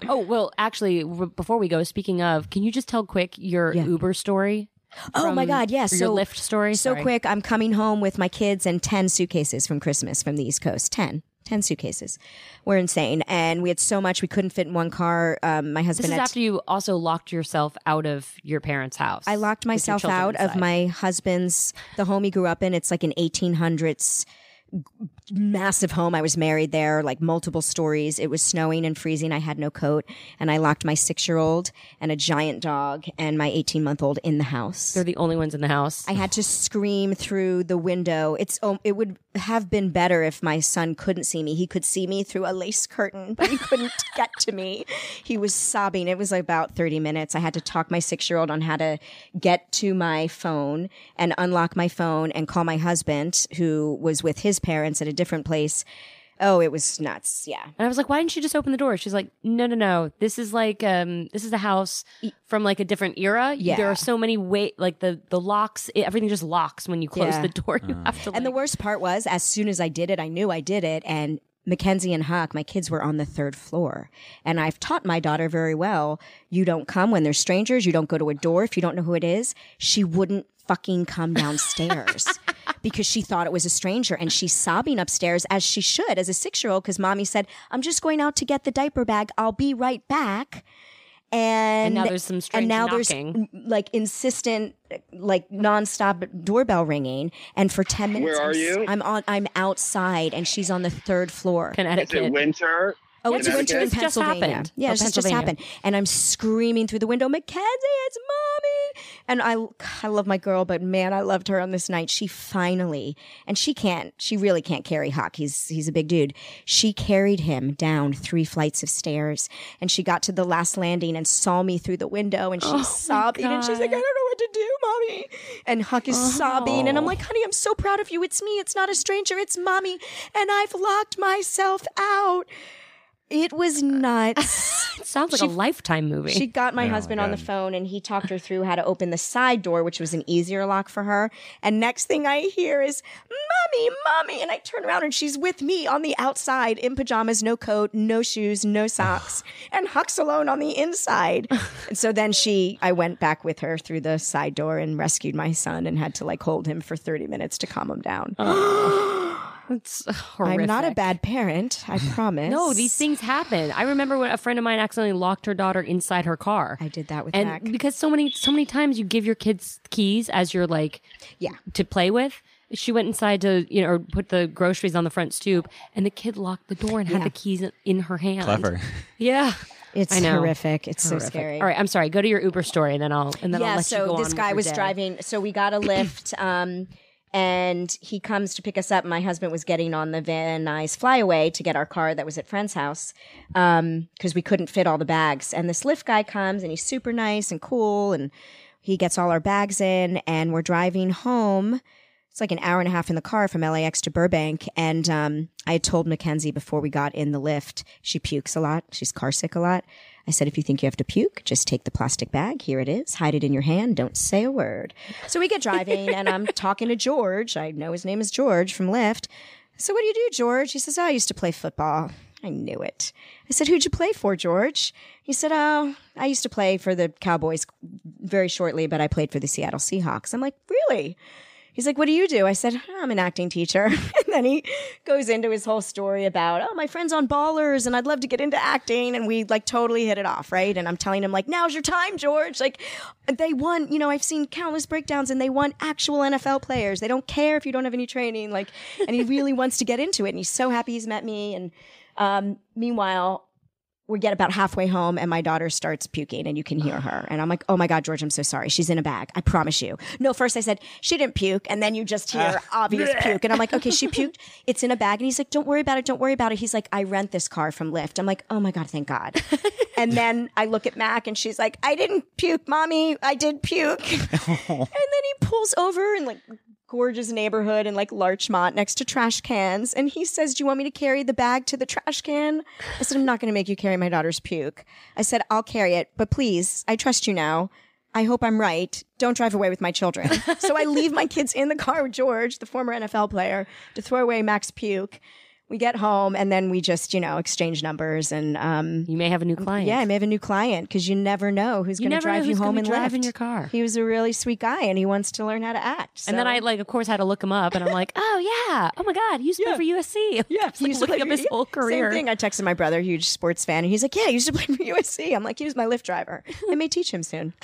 Oh, well, actually, r- before we go, speaking of, can you just tell quick your Yeah. Uber story? Oh my God, yes. or so your Lyft story? So Sorry. quick, I'm coming home with my kids and ten suitcases from Christmas from the East Coast. 10. 10 suitcases. We're insane. And we had so much we couldn't fit in one car. Um, my This husband is had after you also locked yourself out of your parents' house. I locked myself out of my husband's the home he grew up in. It's like an 1800s massive home. I was married there, like multiple stories. It was snowing and freezing. I had no coat, and I locked my six year old and a giant dog and my 18 month old in the house. They're the only ones in the house. I had to scream through the window. It's oh, it would have been better if my son couldn't see me. He could see me through a lace curtain, but he couldn't get to me. He was sobbing. It was about 30 minutes. I had to talk my 6-year-old on how to get to my phone and unlock my phone and call my husband who was with his parents at a different place. Oh, it was nuts. Yeah. And I was like, why didn't you just open the door? She's like, no, no, no. This is like, um, this is a house from like a different era. Yeah. There are so many way, like the, the locks, it, everything just locks when you close Yeah. the door. You have to And the like- worst part was, as soon as I did it, I knew I did it. And Mackenzie and Huck, my kids were on the third floor. And I've taught my daughter very well you don't come when there's strangers, you don't go to a door if you don't know who it is. She wouldn't fucking come downstairs because she thought it was a stranger and she's sobbing upstairs as she should as a six year old because mommy said, I'm just going out to get the diaper bag. I'll be right back. And, And now there's some strange and now knocking. there's mm, like insistent like nonstop doorbell ringing and for 10 minutes Where are I'm, you? I'm on i'm outside and she's on the third floor Is Connecticut. it winter? Oh it's winter in just- this just pennsylvania. happened. Oh, yeah Oh, it's just, just happened. And i'm screaming through the window mackenzie it's mommy! And i i love my girl but man i loved her on this night. She finally and she can't she really can't carry huck he's he's a big dude. She carried him down three flights of stairs and she got to the last landing and saw me through the window and she's oh, sobbing and she's like i don't know what to do mommy. And huck is sobbing and i'm oh. like honey i'm so proud of you. It's me. It's not a stranger. It's mommy. And i've locked myself out it was nuts It sounds like She- a lifetime movie. she got my Oh, husband on the phone and he talked her through how to open the side door, which was an easier lock for her. And next thing I hear is, Mommy, Mommy. And I turn around and she's with me on the outside in pajamas, no coat, no shoes, no socks, and Huck's alone on the inside. and so then she, I went back with her through the side door and rescued my son and had to like hold him for 30 minutes to calm him down. It's horrific. I'm not a bad parent, I promise. No, these things happen. I remember when a friend of mine accidentally locked her daughter inside her car. I did that with and Mac. because so many so many times you give your kids keys as you're like Yeah. to play with she went inside to you know or put the groceries on the front stoop and the kid locked the door and had Yeah. the keys in- in her hand Clever. yeah It's I know. horrific. It's so Horrific. scary. all right i'm sorry go to your uber story and then i'll and then i'll yeah, let so you go this on with guy your was day. driving. So we got a lift, um, and he comes to pick us up. My husband was getting on the Van Nuys flyaway to get our car that was at friend's house because we couldn't fit all the bags. And this Lyft guy comes, and he's super nice and cool, and he gets all our bags in, and we're driving home. It's like an hour and a half in the car from LAX to Burbank. And um, I had told Mackenzie before we got in the Lyft, she pukes a lot. She's car sick a lot. I said, if you think you have to puke, just take the plastic bag. Here it is. Hide it in your hand. Don't say a word. So we get driving, and I'm talking to George. I know his name is George from Lyft. So what do you do, George? He says, oh, I used to play football. I knew it. I said, who'd you play for, George? He said, oh, I used to play for the Cowboys very shortly, but I played for the Seattle Seahawks. I'm like, really? He's like, What do you do? I said, I'm an acting teacher. and then he goes into his whole story about, Oh, my friend's on ballers and I'd love to get into acting. And we like totally hit it off, right? And I'm telling him, like, now's your time, George. Like, they want, you know, I've seen countless breakdowns and they want actual NFL players. They don't care if you don't have any training. Like, and he really wants to get into it. And he's so happy he's met me. And um, meanwhile, we get about halfway home and my daughter starts puking and you can hear her. And I'm like, oh my God, George, I'm so sorry. She's in a bag. I promise you. No, first I said, she didn't puke. And then you just hear ah. obvious puke. And I'm like, okay, she puked. It's in a bag. And he's like, don't worry about it. Don't worry about it. He's like, I rent this car from Lyft. I'm like, oh my God, thank God. and then I look at Mac and she's like, I didn't puke, mommy. I did puke. and then he pulls over and like, gorgeous neighborhood in like Larchmont next to trash cans. And he says, Do you want me to carry the bag to the trash can? I said, I'm not going to make you carry my daughter's puke. I said, I'll carry it, but please, I trust you now. I hope I'm right. Don't drive away with my children. so I leave my kids in the car with George, the former NFL player, to throw away Max puke. We get home and then we just, you know, exchange numbers and um You may have a new client. yeah, I may have a new client because you never know who's going to drive you home and driving Lyft. your car. He was a really sweet guy and he wants to learn how to act. And then I like, of course, had to look him up, and I'm like, oh yeah, oh my god, he used to Yeah. play for USC. Yeah, I was, like, he used to looking up his whole career Same thing. I texted my brother, huge sports fan, and he's like, "Yeah, he used to play for USC." I'm like, "He was my Lyft driver. I may teach him soon."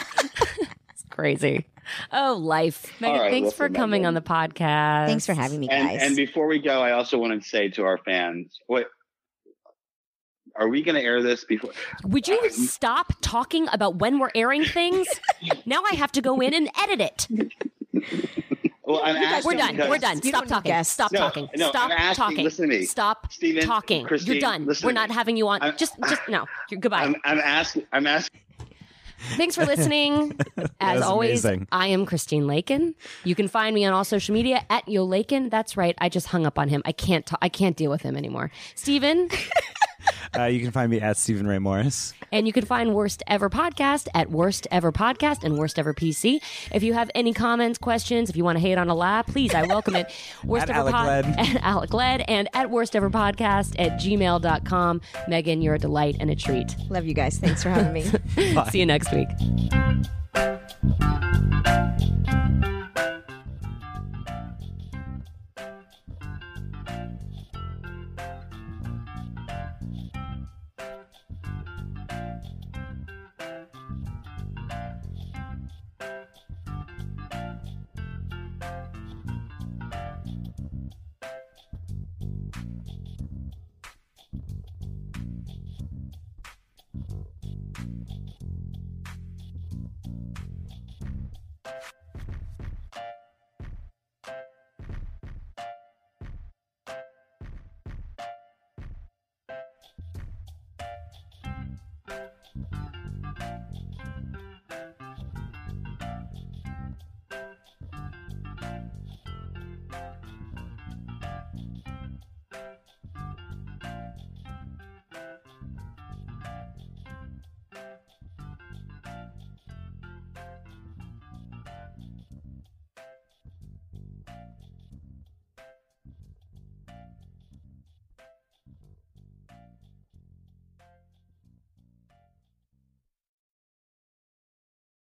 Crazy. Oh, life. Megan, right, thanks listen, for coming Megan. on the podcast. Thanks for having me, And guys. and before we go, I also want to say to our fans, what are we going to air this before? Would you uh, stop talking about when we're airing things? now I have to go in and edit it. Well, I'm guys- asking We're done. We're done. Stop talking. guests. Stop No, talking. no, Stop I'm asking- talking. listen to me. Stop Steven, talking. You're done. We're not having you on. I'm- just, just no. You're, goodbye. I'm, I'm asking. I'm asking. Thanks for listening. As always, amazing. I am Christine Lakin. You can find me on all social media at Yo Lakin. That's right. I just hung up on him. I can't. ta- I can't deal with him anymore. Steven, Uh, you can find me at Stephen Ray Morris. and you can find Worst Ever Podcast at Worst Ever Podcast and Worst Ever PC. If you have any comments, questions, if you want to hate on a lab, please, I welcome it. Worst At Ever Podcast Led. at Alec Led and at Worst Ever Podcast at gmail.com. Megan, you're a delight and a treat. Love you guys. Thanks for having me. See you next week.